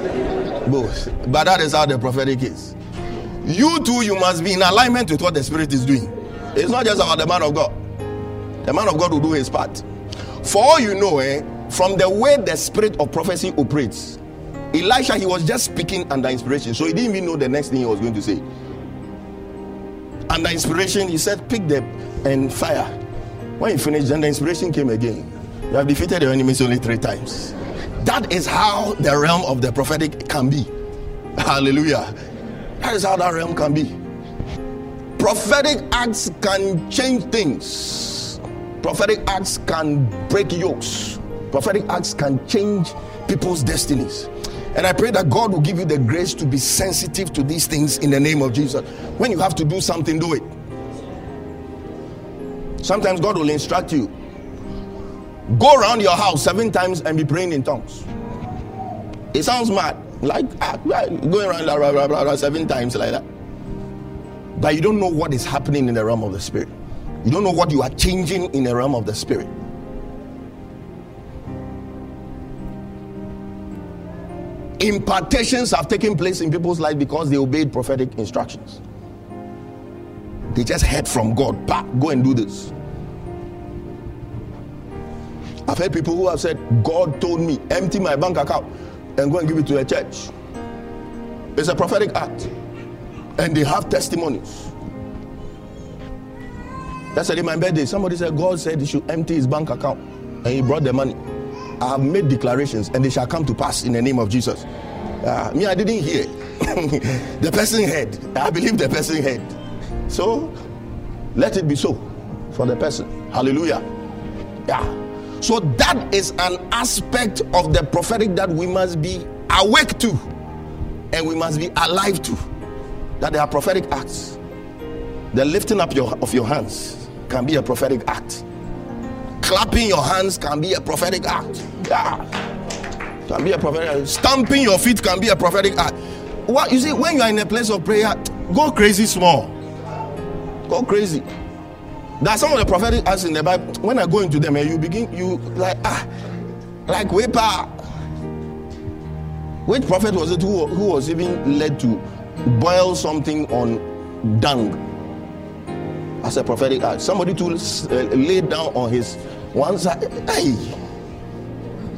both. But that is how the prophetic is. You too, you must be in alignment with what the Spirit is doing. It's not just about the man of God. The man of God will do his part. For all you know, eh, from the way the spirit of prophecy operates, Elisha, he was just speaking under inspiration. So he didn't even know the next thing he was going to say. Under inspiration, he said, Pick them and fire. When he finished, then the inspiration came again. You have defeated your enemies only three times. That is how the realm of the prophetic can be. Hallelujah. That is how that realm can be. prophetic acts can change things. Prophetic acts can break yokes. Prophetic acts can change people's destinies. And I pray that God will give you the grace to be sensitive to these things in the name of Jesus. When you have to do something, do it. Sometimes God will instruct you. Go around your house seven times and be praying in tongues. It sounds mad, like ah, going around blah, blah, blah, seven times like that. But you don't know what is happening in the realm of the spirit. You don't know what you are changing in the realm of the spirit. impartations have taken place in people's life because they obeyed prophetic instructions. They just heard from God, go and do this. I've heard people who have said, God told me, empty my bank account and go and give it to a church. It's a prophetic act. And they have testimonies. That's in my birthday, somebody said, God said he should empty his bank account. And he brought the money. I have made declarations and they shall come to pass in the name of Jesus. Uh, me, I didn't hear. <laughs> the person heard. I believe the person heard. So let it be so for the person. Hallelujah. Yeah. So that is an aspect of the prophetic that we must be awake to and we must be alive to. That there are prophetic acts. The lifting up your, of your hands can be a prophetic act clapping your hands can be a prophetic act. Yeah. Can be a prophetic act. Stamping your feet can be a prophetic act. What you see, when you are in a place of prayer, go crazy small. Go crazy. Are some of the prophetic acts in the Bible. When I go into them, and eh, you begin, you like ah, like whipper. Which prophet was it who, who was even led to boil something on dung as a prophetic act? Somebody to uh, lay down on his one side. Hey.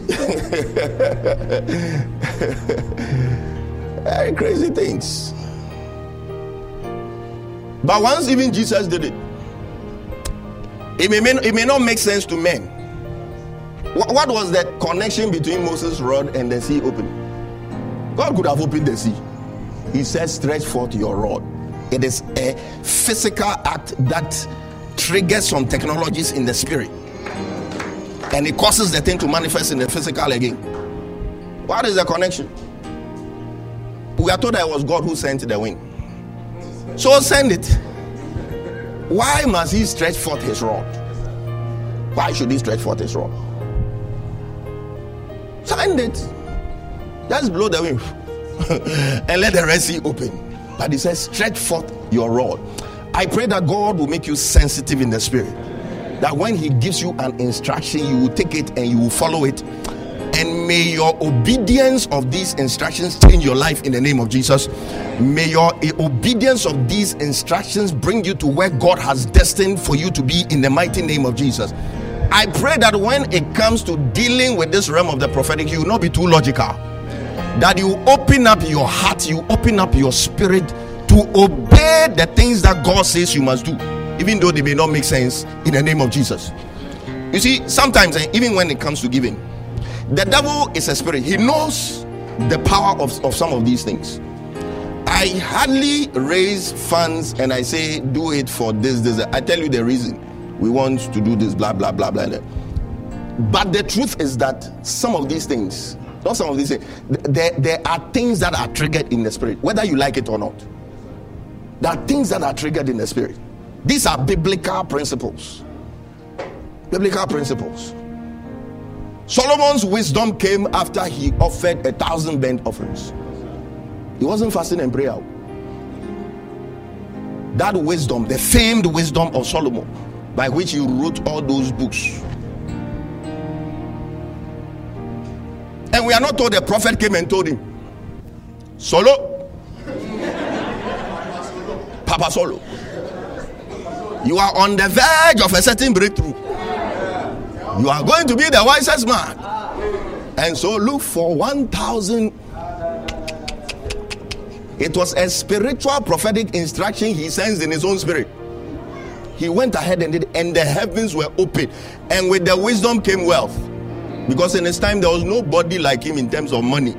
<laughs> Very crazy things. But once even Jesus did it, it may, it may not make sense to men. What, what was the connection between Moses' rod and the sea opening? God could have opened the sea. He said, Stretch forth your rod. It is a physical act that triggers some technologies in the spirit and it causes the thing to manifest in the physical again. What is the connection? We are told that it was God who sent the wind. So send it. Why must he stretch forth his rod? Why should he stretch forth his rod? Send it. Just blow the wind <laughs> and let the Red Sea open. But he says, stretch forth your rod. I pray that God will make you sensitive in the spirit that when he gives you an instruction, you will take it and you will follow it. And may your obedience of these instructions change your life in the name of Jesus. May your obedience of these instructions bring you to where God has destined for you to be in the mighty name of Jesus. I pray that when it comes to dealing with this realm of the prophetic, you will not be too logical. That you open up your heart, you open up your spirit to obey the things that God says you must do even though they may not make sense in the name of Jesus. You see, sometimes, eh, even when it comes to giving, the devil is a spirit, he knows the power of, of some of these things. I hardly raise funds and I say, do it for this, this. I tell you the reason we want to do this, blah, blah, blah, blah. But the truth is that some of these things, not some of these things, there, there are things that are triggered in the spirit, whether you like it or not. There are things that are triggered in the spirit. These are biblical principles. Biblical principles. Solomon's wisdom came after he offered a thousand burnt offerings. He wasn't fasting and prayer. That wisdom, the famed wisdom of Solomon, by which he wrote all those books. And we are not told the prophet came and told him, Solo, <laughs> Papa Solo. You are on the verge of a certain breakthrough. You are going to be the wisest man. And so look for 1,000. It was a spiritual prophetic instruction he sends in his own spirit. He went ahead and did, and the heavens were open. And with the wisdom came wealth. Because in his time, there was nobody like him in terms of money.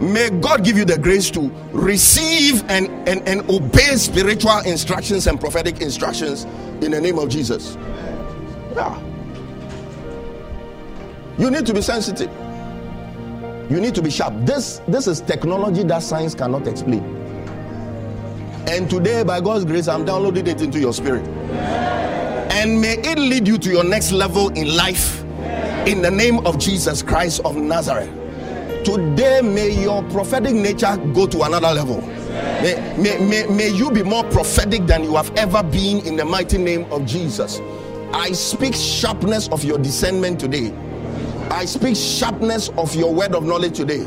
May God give you the grace to receive and, and, and obey spiritual instructions and prophetic instructions in the name of Jesus. Yeah. You need to be sensitive. You need to be sharp. This, this is technology that science cannot explain. And today, by God's grace, I'm downloading it into your spirit. And may it lead you to your next level in life in the name of Jesus Christ of Nazareth. Today, may your prophetic nature go to another level. May, may, may, may you be more prophetic than you have ever been in the mighty name of Jesus. I speak sharpness of your discernment today. I speak sharpness of your word of knowledge today.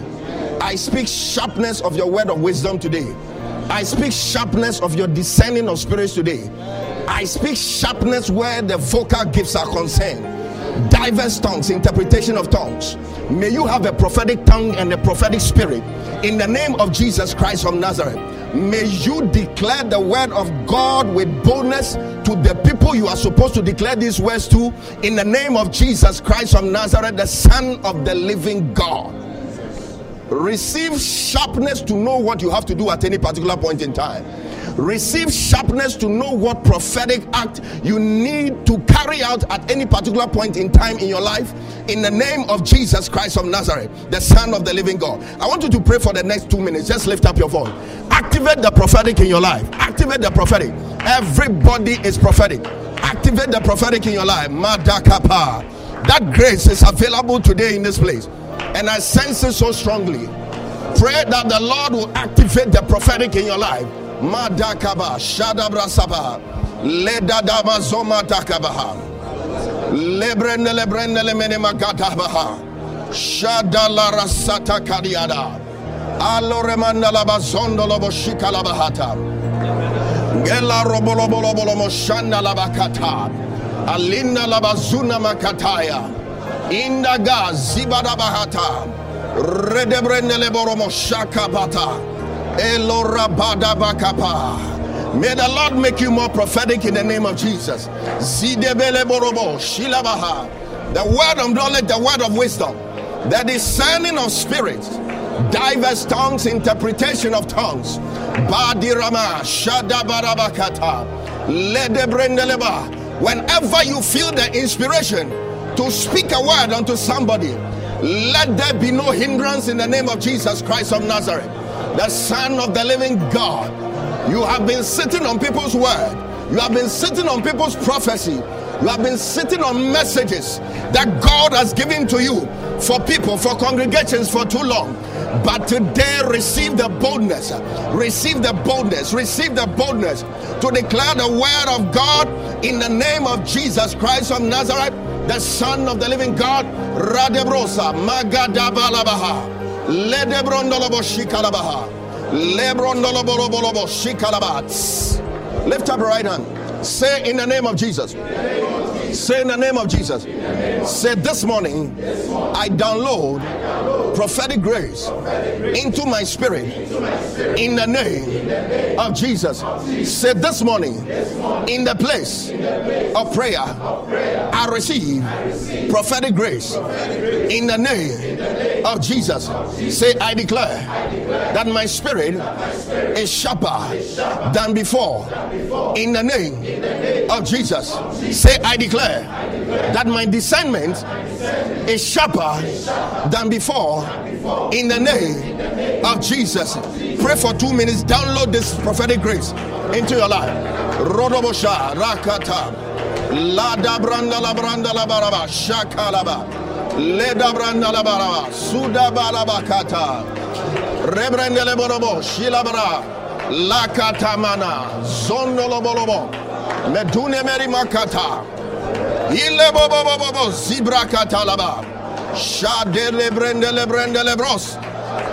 I speak sharpness of your word of wisdom today. I speak sharpness of your discerning of spirits today. I speak sharpness where the vocal gifts are concerned. Diverse tongues, interpretation of tongues. May you have a prophetic tongue and a prophetic spirit in the name of Jesus Christ of Nazareth. May you declare the word of God with boldness to the people you are supposed to declare these words to in the name of Jesus Christ of Nazareth, the Son of the living God. Receive sharpness to know what you have to do at any particular point in time. Receive sharpness to know what prophetic act you need to carry out at any particular point in time in your life. In the name of Jesus Christ of Nazareth, the Son of the living God. I want you to pray for the next two minutes. Just lift up your voice. Activate the prophetic in your life. Activate the prophetic. Everybody is prophetic. Activate the prophetic in your life. Madakapa. That grace is available today in this place. And I sense it so strongly. Pray that the Lord will activate the prophetic in your life. Madakaba, Shadabrasaba, Ledadama Zoma Dakabaha, Lebrende Lebrende Lemene Magatabaha, Shadala Rasata Kadiada, Aloremanda Labazondo Lobo Shikalabahata, Gela Robolobolobo Shanda Labakata, Alinda Labazuna Makataya, Indaga Zibada Bahata, Redebrende Leboromo Shakabata. May the Lord make you more prophetic in the name of Jesus. The word of knowledge, the word of wisdom, the discerning of spirits, diverse tongues, interpretation of tongues. Badirama Shadabarabakata. Ledebrendeleba. Whenever you feel the inspiration to speak a word unto somebody, let there be no hindrance in the name of Jesus Christ of Nazareth, the Son of the living God. You have been sitting on people's word, you have been sitting on people's prophecy, you have been sitting on messages that God has given to you for people, for congregations for too long. But today, receive the boldness, receive the boldness, receive the boldness to declare the word of God in the name of Jesus Christ of Nazareth, the Son of the living God. Radebrosa, Magadabalabaha, Ledebrondolobo Shikalabaha, Lebrondolobolobo Shikalabats. Lift up your right hand. Say in the name of Jesus. Say in the name of Jesus. Say this morning, I download prophetic grace into my spirit in the name of Jesus. Say this morning, in the place of prayer, I receive prophetic grace in the name of Jesus. Say, I declare that my spirit is sharper than before in the name of Jesus. Say, I declare that my discernment is sharper than before in the name of Jesus. Pray for two minutes. Download this prophetic grace into your life. Rodobosha Rakata Lada Branda La Branda La Baraba Shakalaba Leda Branda La Baraba Suda Balabakata Rebrende Le Borobo Shilabara Lakatamana Zondolo Bolobo Medune Meri Makata Ile Bobo Bobo Zibra Katalaba Shade Le Brende Le Brende Le Bros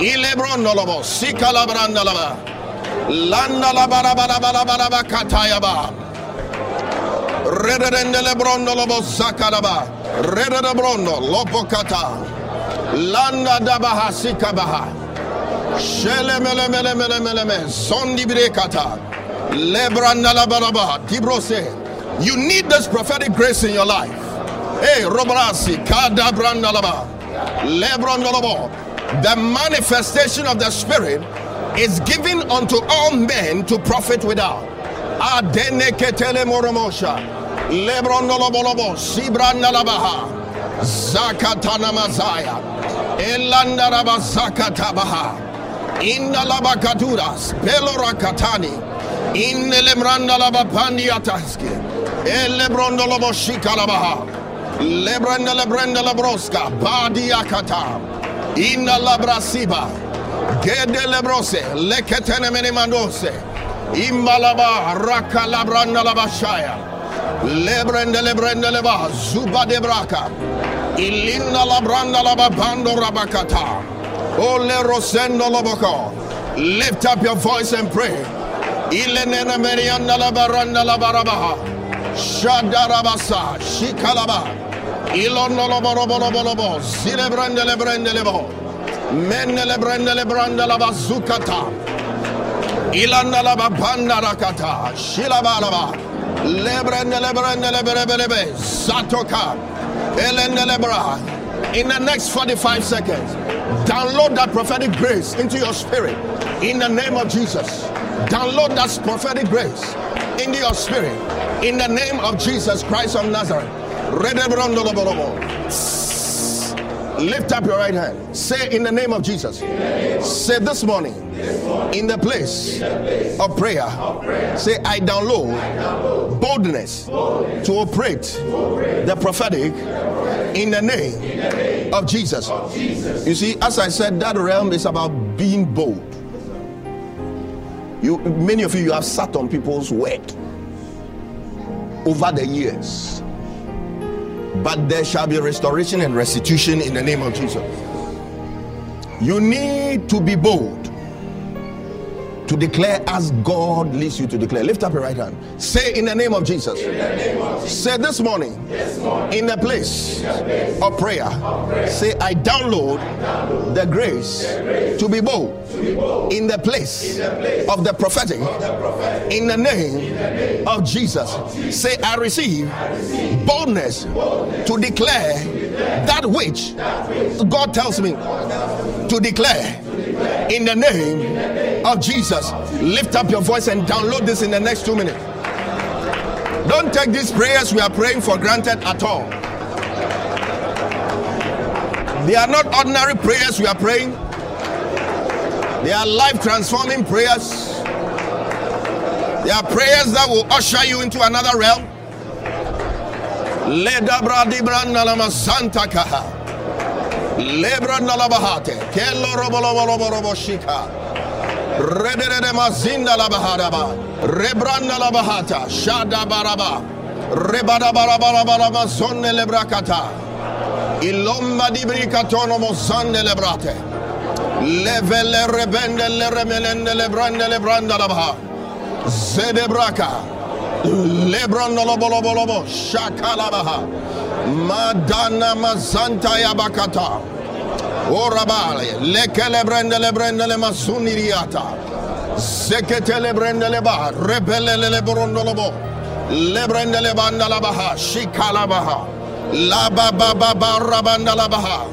Ile Brondolobo Sikala Brandalaba Landa la bara bara bara bara bara katayaba. Redende le brondo lobo zakaraba. Rede de brondo lobo kata. Landa da baha sikabaha. Shele mele mele mele mele me. Zondi brekata. Lebranda la baraba. You need this prophetic grace in your life. Hey, Kada the manifestation of the Spirit is given unto all men to profit without. Adeneketele moromosha. Lebronolobolobo. Sibrandalabaha. Zakatana mazaya. Elandaraba zakatabaha. Indalabakaduras. Pelorakatani. Eh, Inelemrandalabapandiataski. Elebrondolobo shikalabaha. Lebranda lebranda lebroska. Badiakata. Inna labrasiba. Gede lebrose. Leketene menimandose. Imbalaba raka labranda labashaya. Lebrende lebrende leba. Zuba de braka. Ilinda labranda lababando rabakata. Ole rosendo loboko. Lift up your voice and pray. Ilenene merianda labaranda labarabaha. Shadarabasa. Shikalaba. Ilonoloboroboroborobo. Zilebrende lebrende lebo. Menne lebrende lebrande labazukata. Ilanda laba banda rakata. Shilaba laba. Lebrende lebrende leberebelebe. Zatoka. Elende lebra. In the next 45 seconds, download that prophetic grace into your spirit. In the name of Jesus. Download that prophetic grace into your spirit. In the name of Jesus Christ of Nazareth. Lift up your right hand. Say in the name of Jesus. Say this morning, in the place of prayer. Say I download boldness to operate the prophetic in the name of Jesus. You see, as I said, that realm is about being bold. You many of you you have sat on people's word over the years. But there shall be restoration and restitution in the name of Jesus. You need to be bold to declare as God leads you to declare. Lift up your right hand. Say in the name of Jesus. Say this morning, in the place, of, prayer, say I download, the, grace to be bold, in the place, of the prophetic, in the name, of Jesus. Say I receive, boldness, to declare that which, God tells me to declare in the name of Jesus. Lift up your voice and download this in the next two minutes. Don't take these prayers we are praying for granted at all. They are not ordinary prayers we are praying, they are life transforming prayers. They are prayers that will usher you into another realm. Leda bradi branda lama santa kaha. Lebra nalabahate. Robolo robo robo shika. Redere mazinda labahadaba. Rebranda labahata. Shada baraba. Rebada baraba baraba zonne lebrakata. Ilomba di bricatono mozande lebrate. Levele rebende le remelende lebranda labaha. Zedebraka. Lebrondo lobo lobo lobo. Shakalabaha. Madana mazanta yabakata. Oh, Orabale. Lekele brende le brende le masuniriata. Zekete le brende le ba. Rebele le borondo lobo. Le brende le banda la baha. Shikalabaha. La ba ba ba ba rabanda la baha.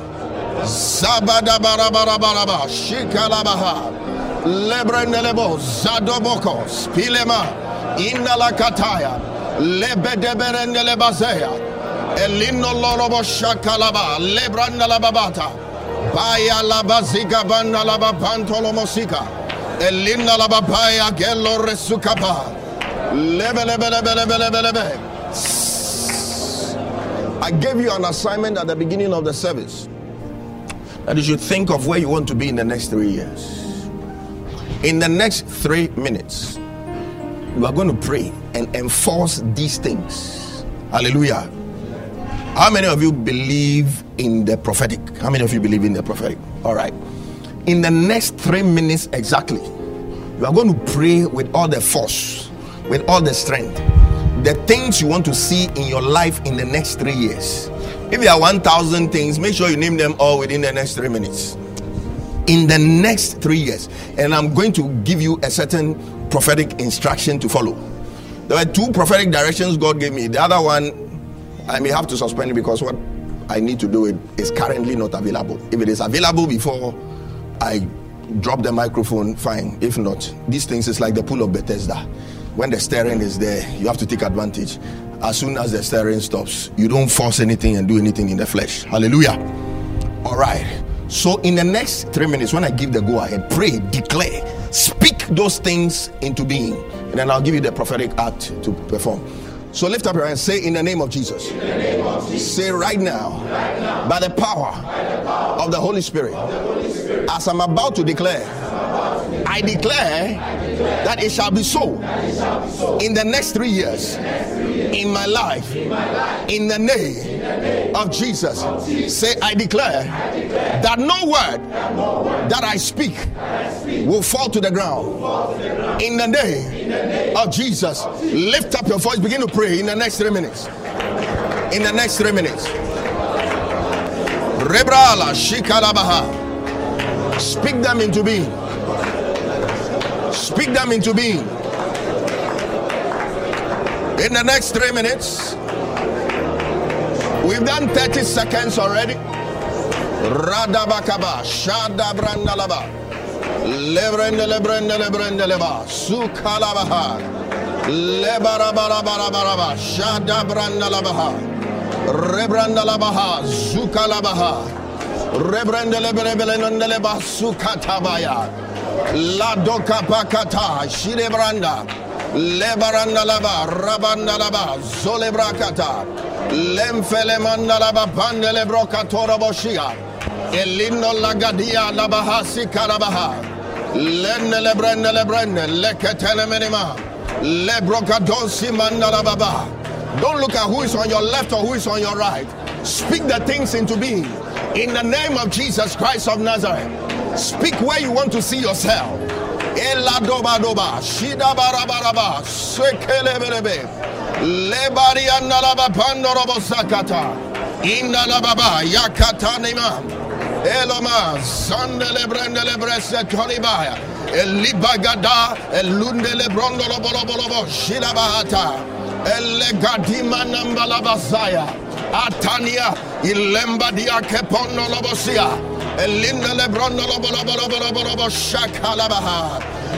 Zabada bara bara bara ba. Shikalabaha. Le brende le bo. Zadoboko. Spilema. Indala kataya. Lebede berende le bazea. Elino lorobo shakalaba. Lebranda la babata. Banda gelo. Lebe lebe lebe lebe lebe lebe. I gave you an assignment at the beginning of the service that you should think of where you want to be in the next three years. In the next three minutes, you are going to pray and enforce these things. Hallelujah. How many of you believe in the prophetic? How many of you believe in the prophetic? All right. In the next three minutes exactly, you are going to pray with all the force, with all the strength. The things you want to see in your life in the next three years. If there are 1,000 things, make sure you name them all within the next three minutes. In the next three years. And I'm going to give you a certain prophetic instruction to follow. There were two prophetic directions God gave me. The other one, I may have to suspend it because what I need to do it is currently not available. If it is available before I drop the microphone, fine. If not, these things is like the pool of Bethesda. When the stirring is there, you have to take advantage. As soon as the stirring stops, you don't force anything and do anything in the flesh. Hallelujah. All right. So, in the next three minutes, when I give the go ahead, pray, declare, speak those things into being, and then I'll give you the prophetic act to perform. So lift up your hand. Say in the name of Jesus. Name of Jesus. Say right now, right now by, the power, by the power of the Holy Spirit, the Holy Spirit as I'm about to declare, I declare, I declare that it shall be so, shall be so in, the next three years, next three years in, my life, in my life, in the name, in the name of, Jesus. Say, I declare, that, no word, that I speak, will, fall to the ground. In, the name, of Jesus. Lift up your voice, begin to pray in the next three minutes. In the next three minutes. Speak them into being. Speak them into being. In the next three minutes, we've done 30 seconds already. Radabakaba, Shadabrandalaba, Lebrendelebrendelebrendeleba, Sukalabaha, Lebarabarabaraba, Shadabrandalabaha, Rebrandalabaha, Zukalabaha. Rebrendele berebele nondele basukatabaya. Pakata shirebranda. Lebaranda laba rabanda laba zolebrakata. Lemfele manda laba pandele brokatora boshia. Elino lagadia labahasi karabaha. Lenne lebrende lebrende leketele menima. Lebrokadosi manda lababa. Don't look at who is on your left or who is on your right. Speak the things into being. In the name of Jesus Christ of Nazareth, speak where you want to see yourself. Eladoba doba, shida barabaraba, sekelebelebe, lebari andalaba pandorobo sakata, indalababa yakata nima, eloma, sandele brendele brese tolibaya, elibagada, elundele brondolo bolo bolo bo, shida bahata, elegadima nambalabasaya. Atania, Ilemba dia kepono lobosia, Elinda lebrono lobolobolobolobolobo shakalabaha,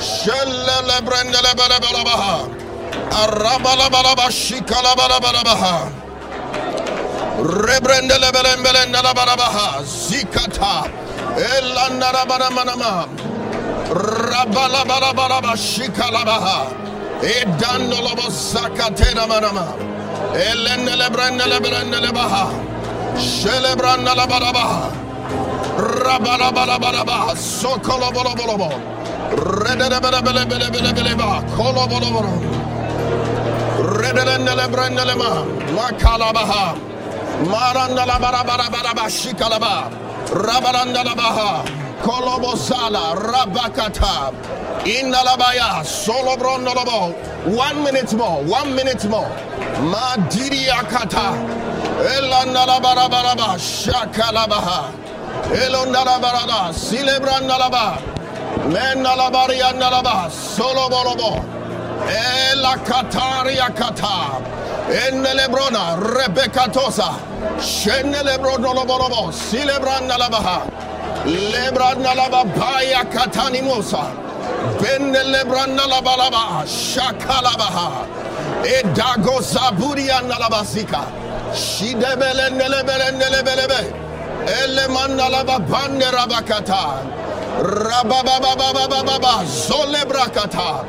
Shellelebrandelebalabalabaha. Arabalabalaba shikalabalabaha. Rebrendelebelembelendelabaha. Zikata. Elanarabanamanaman. Rabalabalabalaba shikalabaha. Edandolobo sakatena manama. Elenele brandele brandele baha. Shelebranda la barabaha. Rabalabalabalaba. Sokolobolobo. Redebelebelebelebeleba. Kolobolobolo. Redelendele brandele ma. Makalabaha. Maranda la barabarabaraba shikalaba. Rabalanda la baha. Kolobosala Rabakata Indalabaya Solobronolobo. One minute more, one minute more. Madiriakata Elandalabarabaraba Shakalabaha. Elondalabarada Silebrandalaba Mendalabariandalaba Solobolobo. Elakatariakata. Enelebrona Rebecca Tosa Shenelebronolobolobo Silebrandalabaha. Lebranda laba baya katani mosa. Bende lebranda laba laba shakalabaha. Edago zaburia nalabasika. Shidebele nelebele nelebelebe. Bande rabakata. Rababababababa zole brakata.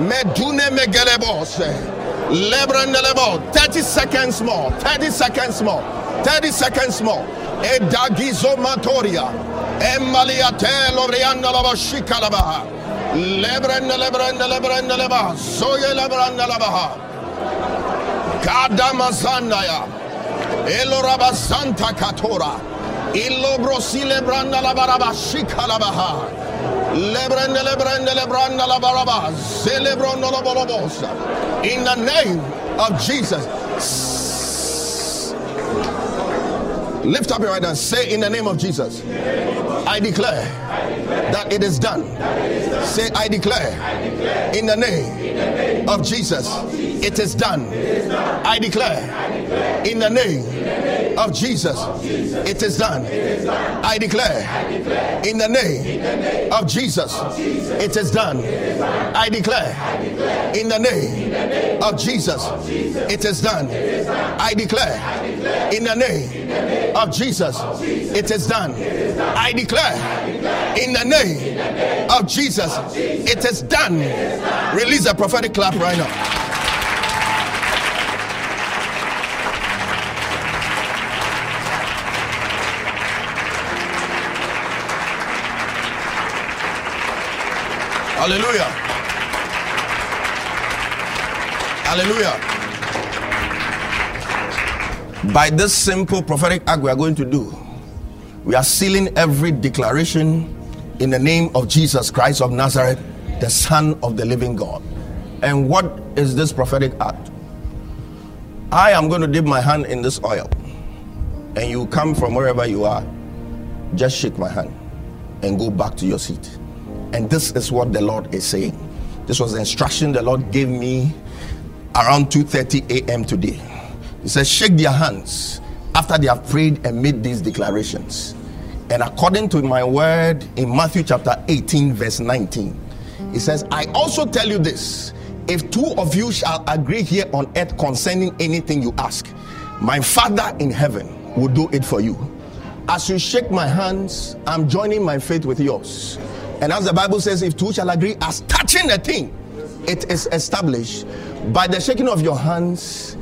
Medune megelebose. Lebrandelebo. 30 seconds more. 30 seconds more. 30 seconds more. Edagizo matoria. Lebrende leba. Soye Katora. Ilobro Silebranda la Baraba Shikalabaha. Lebrende lebrende lebranda la baraba. Celebrondo la bolobosa. In the name of Jesus. Lift up your right hand. Say in the name of Jesus. I declare that it is done. Say, I declare in the name of Jesus. It is done. I declare in the name of Jesus. It is done. I declare in the name of Jesus. It is done. I declare in the name of Jesus. It is done. I declare in the name of Jesus. It is done. I declare in the name of Jesus. It is done. Release a prophetic clap right now. Hallelujah. Hallelujah. By this simple prophetic act we are going to do, we are sealing every declaration in the name of Jesus Christ of Nazareth, the Son of the living God. And what is this prophetic act? I am going to dip my hand in this oil, and you come from wherever you are, just shake my hand and go back to your seat. And this is what the Lord is saying. This was the instruction the Lord gave me around 2:30 a.m. today. He says, "Shake their hands after they have prayed and made these declarations." And according to my word in Matthew chapter 18 verse 19, he says, "I also tell you this, if two of you shall agree here on earth concerning anything you ask, my Father in heaven will do it for you." As you shake my hands, I'm joining my faith with yours. And as the Bible says, if two shall agree as touching a thing, it is established. By the shaking of your hands,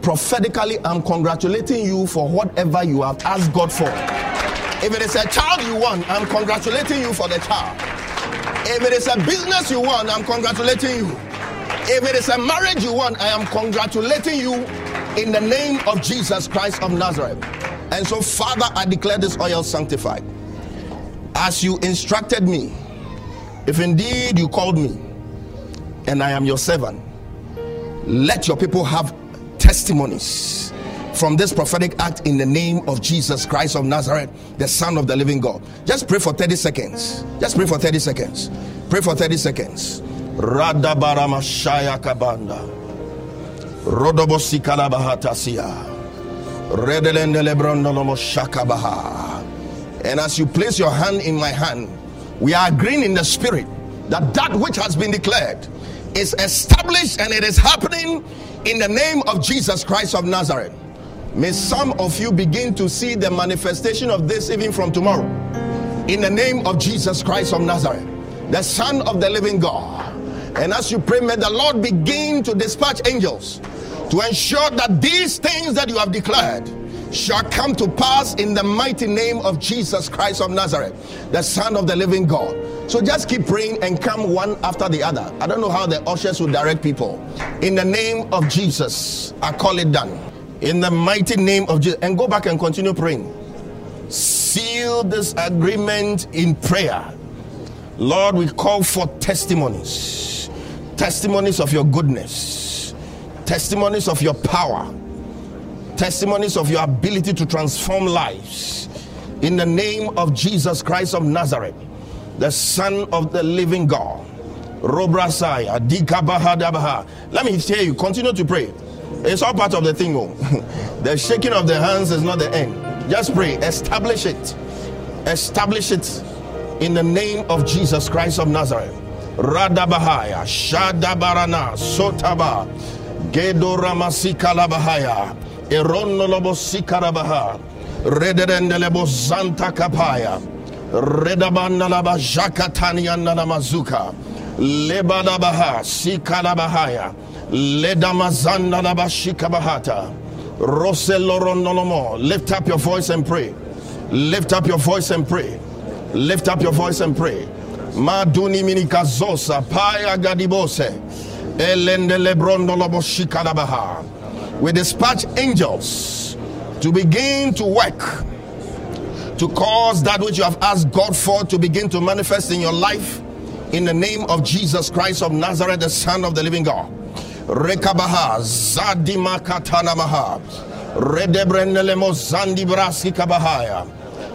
prophetically, I'm congratulating you for whatever you have asked God for. If it is a child you want, I'm congratulating you for the child. If it is a business you want, I'm congratulating you. If it is a marriage you want, I am congratulating you in the name of Jesus Christ of Nazareth. And so, Father, I declare this oil sanctified as you instructed me, if indeed you called me and I am your servant, let your people have testimonies from this prophetic act in the name of Jesus Christ of Nazareth, the Son of the living God. Just pray for 30 seconds. Just pray for 30 seconds. Pray for 30 seconds. Radabarama Shaya Kabanda. Rodobosi Kalabahatasia. Redelende Shakabaha. And as you place your hand in my hand, we are agreeing in the spirit that that which has been declared is established and it is happening in the name of Jesus Christ of Nazareth. May some of you begin to see the manifestation of this even from tomorrow. In the name of Jesus Christ of Nazareth, the Son of the living God. And as you pray, may the Lord begin to dispatch angels to ensure that these things that you have declared shall come to pass in the mighty name of Jesus Christ of Nazareth, the Son of the living God. So just keep praying and come one after the other. I don't know how the ushers will direct people. In the name of Jesus, I call it done. In the mighty name of Jesus. And go back and continue praying. Seal this agreement in prayer. Lord, we call for testimonies, testimonies of your goodness, testimonies of your power testimonies of your ability to transform lives. In the name of Jesus Christ of Nazareth, the Son of the living God. Let me hear you. Continue to pray. It's all part of the thing. Oh. <laughs> the shaking of the hands is not the end. Just pray. Establish it. Establish it in the name of Jesus Christ of Nazareth. Radabahaya, Shadabarana, Sotaba, Gedoramasikalabahaya. Eronolobo Sikarabaha, Rederendelebo Santa Kapaya, Redabandalaba Jakatanianamazuka, Lebadabaha, Sikalabahaya, Ledamazandalaba Shikabahata, Roseloronolomo. Lift up your voice and pray. Lift up your voice and pray. Lift up your voice and pray. Maduni minikazosa, Paya Gadibose, Elende Lebrondolobo Shikalabaha. We dispatch angels to begin to work to cause that which you have asked God for to begin to manifest in your life in the name of Jesus Christ of Nazareth, the Son of the living God. Rekabaha Zadima Katana Maha Redebrenele Mozandi Braski Kabahaya.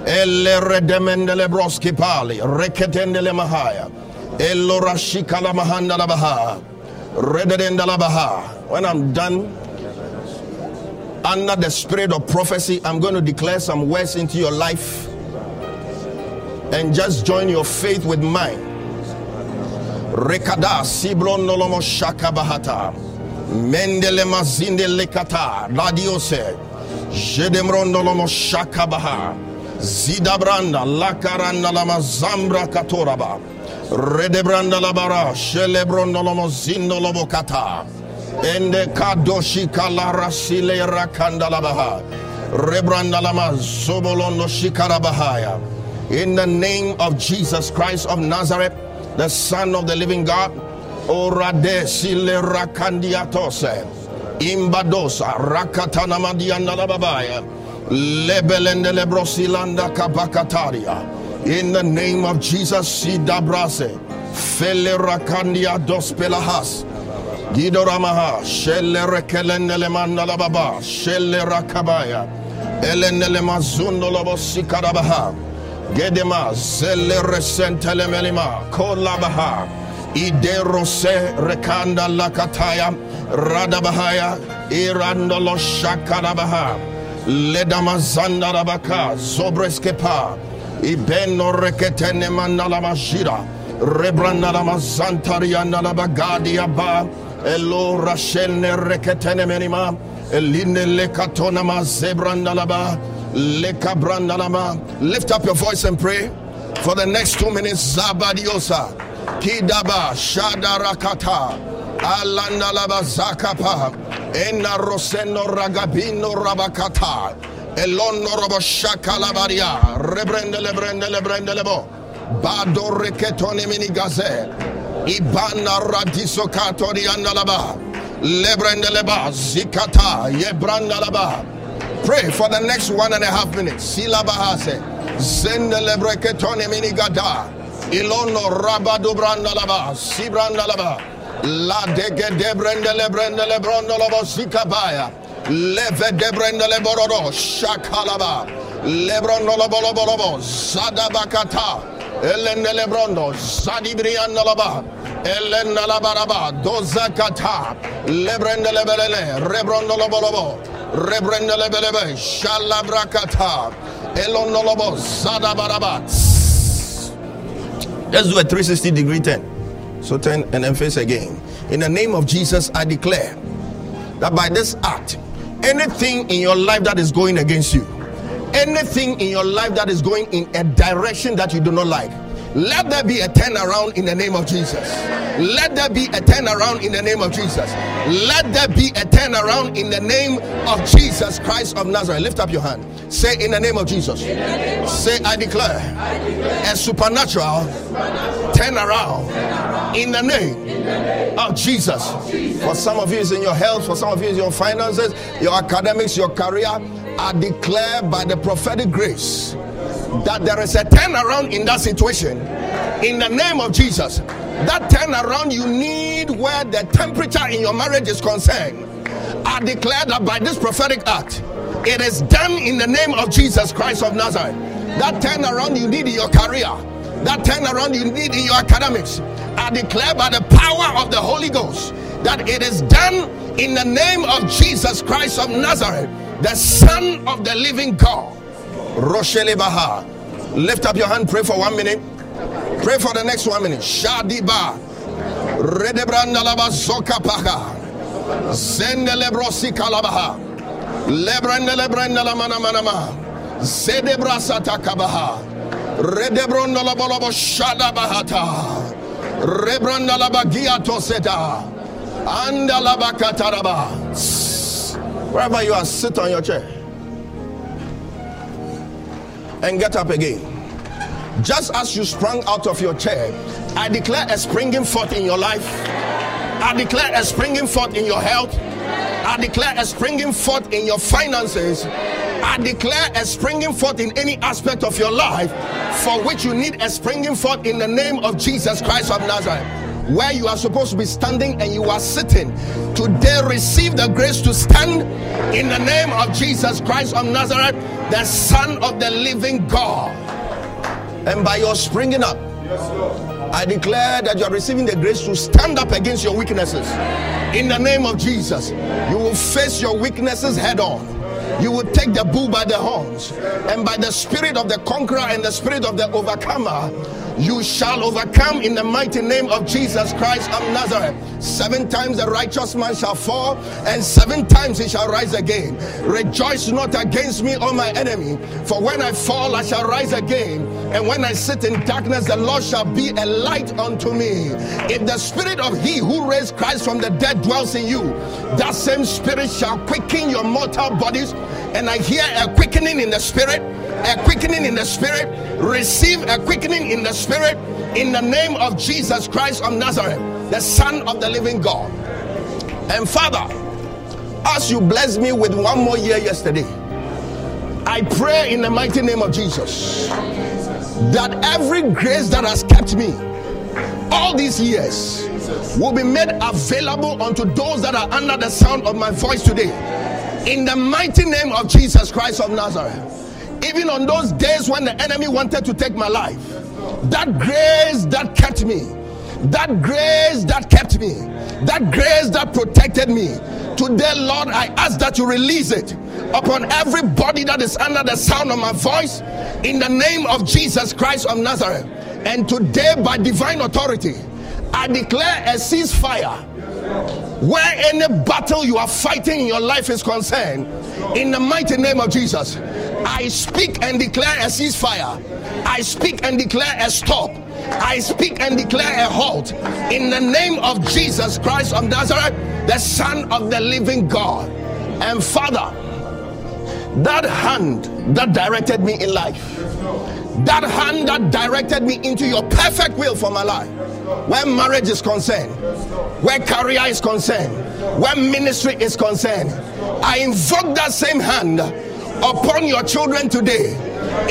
Elle Redemendele Broski Pali Reketendele Mahaya Ello Rashikala Mahanda Labaha. Redendala Baha. When I'm done, under the spirit of prophecy, I'm going to declare some words into your life and just join your faith with mine. Rekada Sibron Nolomo Mendele Mazinde Lekata. Jedemron Nolomo Zidabranda Lakaranda Lama Zambra Katoraba. Redebranda Labara. Shelebron Nolomo Ende Kadoshi Kalara Sile Rakanda Labaha Rebranda Lama Zobolondo Shikarabahaya in the name of Jesus Christ of Nazareth, the Son of the living God. Orade sile rakandiatose. Imbadosa lababaya. Lebelende lebrosilanda kabakataria. In the name of Jesus, sidabrase. Fele rakandia dos pelahas. Gido ramaha. Shelle rekelende lemanda lababa. Shelle rakabaya. Elende lemazundo lobo sikarabaha. Gedema zele resentele melima kolabaha iderose rekanda lakataya radabahaya irandolo shakarabaha ledama zandarabaka zobreskepa ibeno reketene mandalamashira rebrandalama zantariandalabagadia ba elo rashene reketene menima. Eline lekatonama zebrandalaba Lift up your voice and pray. For the next two minutes. Zabadiosa, Kidaba, Shadarakata, Alandalaba Zakapa, Ena Roseno Ragabino Rabakata, Elono Robo Shakalabaria, Rebrende Lebrende Lebrende Lebo, Bado Reketone Minigaze, Ibana Radiso Katori Andalaba, Lebrende Leba, Zikata, Yebrandalaba. Pray for the next one and a half minutes. Sila bahase. Zende lebreketone minigada. Ilono rabado brandalaba. Si brandalaba. La dege de brendele. Leve de brendele borodo. Shakalaba. Lebrondolobolobo. Zadabakata. Elende lebrondo. Zadibriandalaba. Elenda labaraba. Dozakata. Lebrendele belele. Rebrondolobolobo. Rebrendele Shalabrakata Elonolobo Zadabaraba. Let's do a 360 degree turn. So turn and then face again. In the name of Jesus, I declare that by this act, anything in your life that is going against you, anything in your life that is going in a direction that you do not like, let there be a turnaround in the name of Jesus. Let there be a turnaround in the name of Jesus. Let there be a turnaround in the name of Jesus Christ of Nazareth. Lift up your hand. Say, In the name of Jesus. Say, I declare, a supernatural turnaround in the name of Jesus. For some of you, it's in your health. For some of you, it's your finances, your academics, your career. I declare by the prophetic grace that there is a turnaround in that situation in the name of Jesus. That turnaround you need where the temperature in your marriage is concerned. I declare that by this prophetic act, it is done in the name of Jesus Christ of Nazareth. That turnaround you need in your career, that turnaround you need in your academics. I declare by the power of the Holy Ghost that it is done in the name of Jesus Christ of Nazareth, the Son of the living God. Roshele Baha. Lift up your hand, pray for one minute. Pray for the next one minute. Shadiba. Redebranda laba soka paha. Zende lebrosi kalabaha. Lebrende lebrende la mana mana ma. Zede brasa takabaha. Redebronda la bolobo shada bahata. Rebranda la bagia toseta. Anda la bakataraba. Wherever you are, sit on your chair and get up again. Just as you sprung out of your chair, I declare a springing forth in your life. I declare a springing forth in your health. I declare a springing forth in your finances. I declare a springing forth in any aspect of your life for which you need a springing forth in the name of Jesus Christ of Nazareth. Where you are supposed to be standing and you are sitting, today receive the grace to stand in the name of Jesus Christ of Nazareth, the Son of the living God. And by your springing up, I declare that you are receiving the grace to stand up against your weaknesses. In the name of Jesus, you will face your weaknesses head on. You will take the bull by the horns, and by the spirit of the conqueror and the spirit of the overcomer, you shall overcome in the mighty name of Jesus Christ of Nazareth. Seven times the righteous man shall fall, and seven times he shall rise again. Rejoice not against me, O my enemy, for when I fall, I shall rise again. And when I sit in darkness, the Lord shall be a light unto me. If the spirit of he who raised Christ from the dead dwells in you, that same spirit shall quicken your mortal bodies. And I hear a quickening in the spirit a quickening in the spirit. Receive a quickening in the spirit in the name of Jesus Christ of Nazareth, the Son of the living God. And Father, as you blessed me with one more year yesterday, I pray in the mighty name of Jesus that every grace that has kept me all these years will be made available unto those that are under the sound of my voice today. In the mighty name of Jesus Christ of Nazareth even on those days when the enemy wanted to take my life, that grace that kept me, that grace that kept me, that grace that protected me. Today, Lord, I ask that you release it upon everybody that is under the sound of my voice in the name of Jesus Christ of Nazareth. And today, by divine authority, I declare a ceasefire where any battle you are fighting in your life is concerned, in the mighty name of Jesus, I speak and declare a ceasefire. I speak and declare a stop. I speak and declare a halt in the name of Jesus Christ of Nazareth, the Son of the living God. And Father, that hand that directed me in life, that hand that directed me into your perfect will for my life where marriage is concerned, where career is concerned, where ministry is concerned. I invoke that same hand upon your children today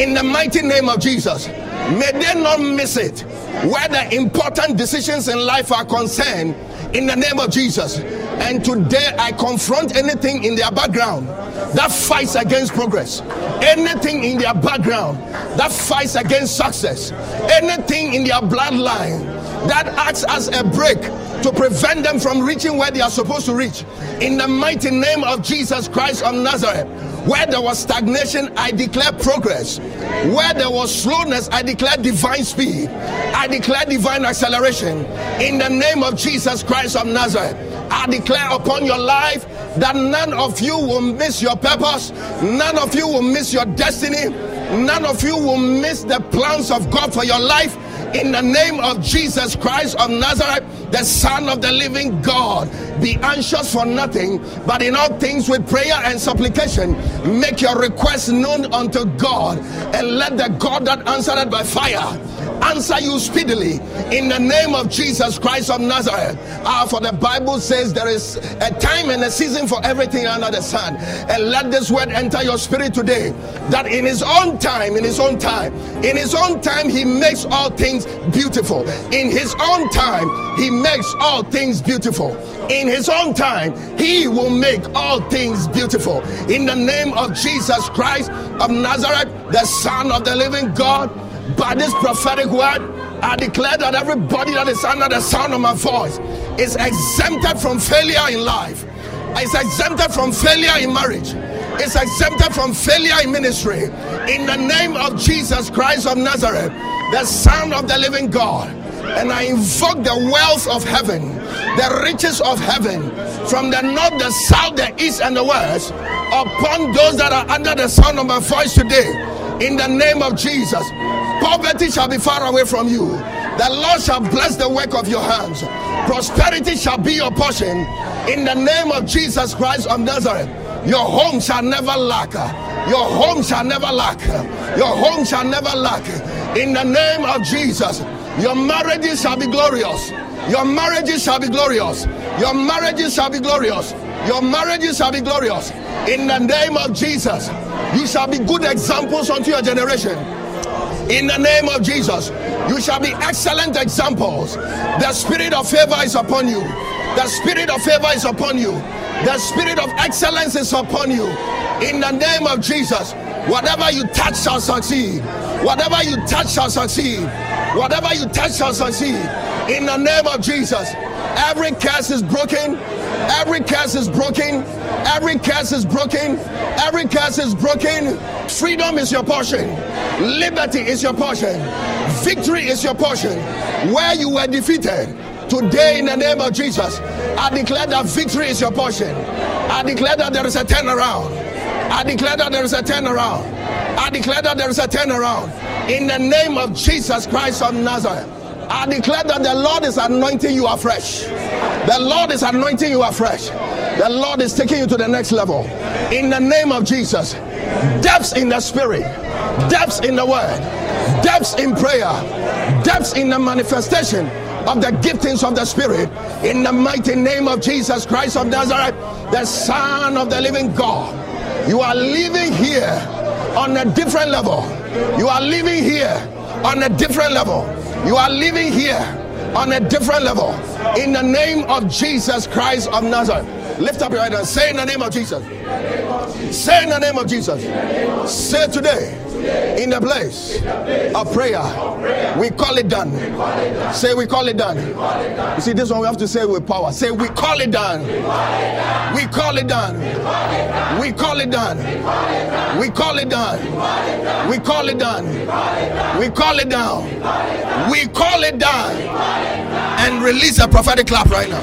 in the mighty name of Jesus. May they not miss it where the important decisions in life are concerned in the name of Jesus. And today I confront anything in their background that fights against progress, anything in their background that fights against success, anything in their bloodline that acts as a brake to prevent them from reaching where they are supposed to reach. In the mighty name of Jesus Christ of Nazareth, where there was stagnation, I declare progress. Where there was slowness, I declare divine speed. I declare divine acceleration. In the name of Jesus Christ of Nazareth, I declare upon your life that none of you will miss your purpose, none of you will miss your destiny, none of you will miss the plans of God for your life in the name of Jesus Christ of Nazareth, the Son of the living God. Be anxious for nothing, but in all things with prayer and supplication, make your requests known unto God, and let the God that answered by fire answer you speedily in the name of Jesus Christ of Nazareth. Ah, for the Bible says there is a time and a season for everything under the sun. And let this word enter your spirit today that in his own time, in his own time, in his own time, he makes all things beautiful. In his own time, he makes all things beautiful. In his own time, he will make all things beautiful. In the name of Jesus Christ of Nazareth, the Son of the living God by this prophetic word, I declare that everybody that is under the sound of my voice is exempted from failure in life, is exempted from failure in marriage, is exempted from failure in ministry. In the name of Jesus Christ of Nazareth, the Son of the living God. And I invoke the wealth of heaven, the riches of heaven, from the north, the south, the east, and the west upon those that are under the sound of my voice today. In the name of Jesus, Poverty shall be far away from you. The Lord shall bless the work of your hands. Prosperity shall be your portion. In the name of Jesus Christ of Nazareth, your home shall never lack. Your home shall never lack. Your home shall never lack. In the name of Jesus, your marriages shall be glorious. Your marriages shall be glorious. Your marriages shall be glorious. Your marriages shall be glorious. In the name of Jesus, you shall be good examples unto your generation. In the name of Jesus, you shall be excellent examples. The spirit of favor is upon you. The spirit of favor is upon you. The spirit of excellence is upon you. In the name of Jesus, whatever you touch shall succeed. Whatever you touch shall succeed. Whatever you touch shall succeed. In the name of Jesus, every curse is broken. Every curse is broken. Every curse is broken. Every curse is broken. Freedom is your portion. Liberty is your portion. Victory is your portion. Where you were defeated, today in the name of Jesus, I declare that victory is your portion. I declare that there is a turnaround. I declare that there is a turnaround. I declare that there is a turnaround. In the name of Jesus Christ of Nazareth. I declare that the Lord is anointing you afresh. The Lord is anointing you afresh. The Lord is taking you to the next level. In the name of Jesus. Depths in the spirit, depths in the word, depths in prayer, depths in the manifestation of the giftings of the Spirit in the mighty name of Jesus Christ of Nazareth, the Son of the living God. You are living here on a different level. You are living here on a different level. You are living here on a different level. In the name of Jesus Christ of Nazareth. Lift up your head and say in the name of Jesus. Say in the name of Jesus. Say today in the place of prayer. We call it done. Say we call it done. You see, this one we have to say with power. Say we call it done. We call it done. We call it done. We call it done. We call it done. We call it down. We call it done. And release a prophetic clap right now.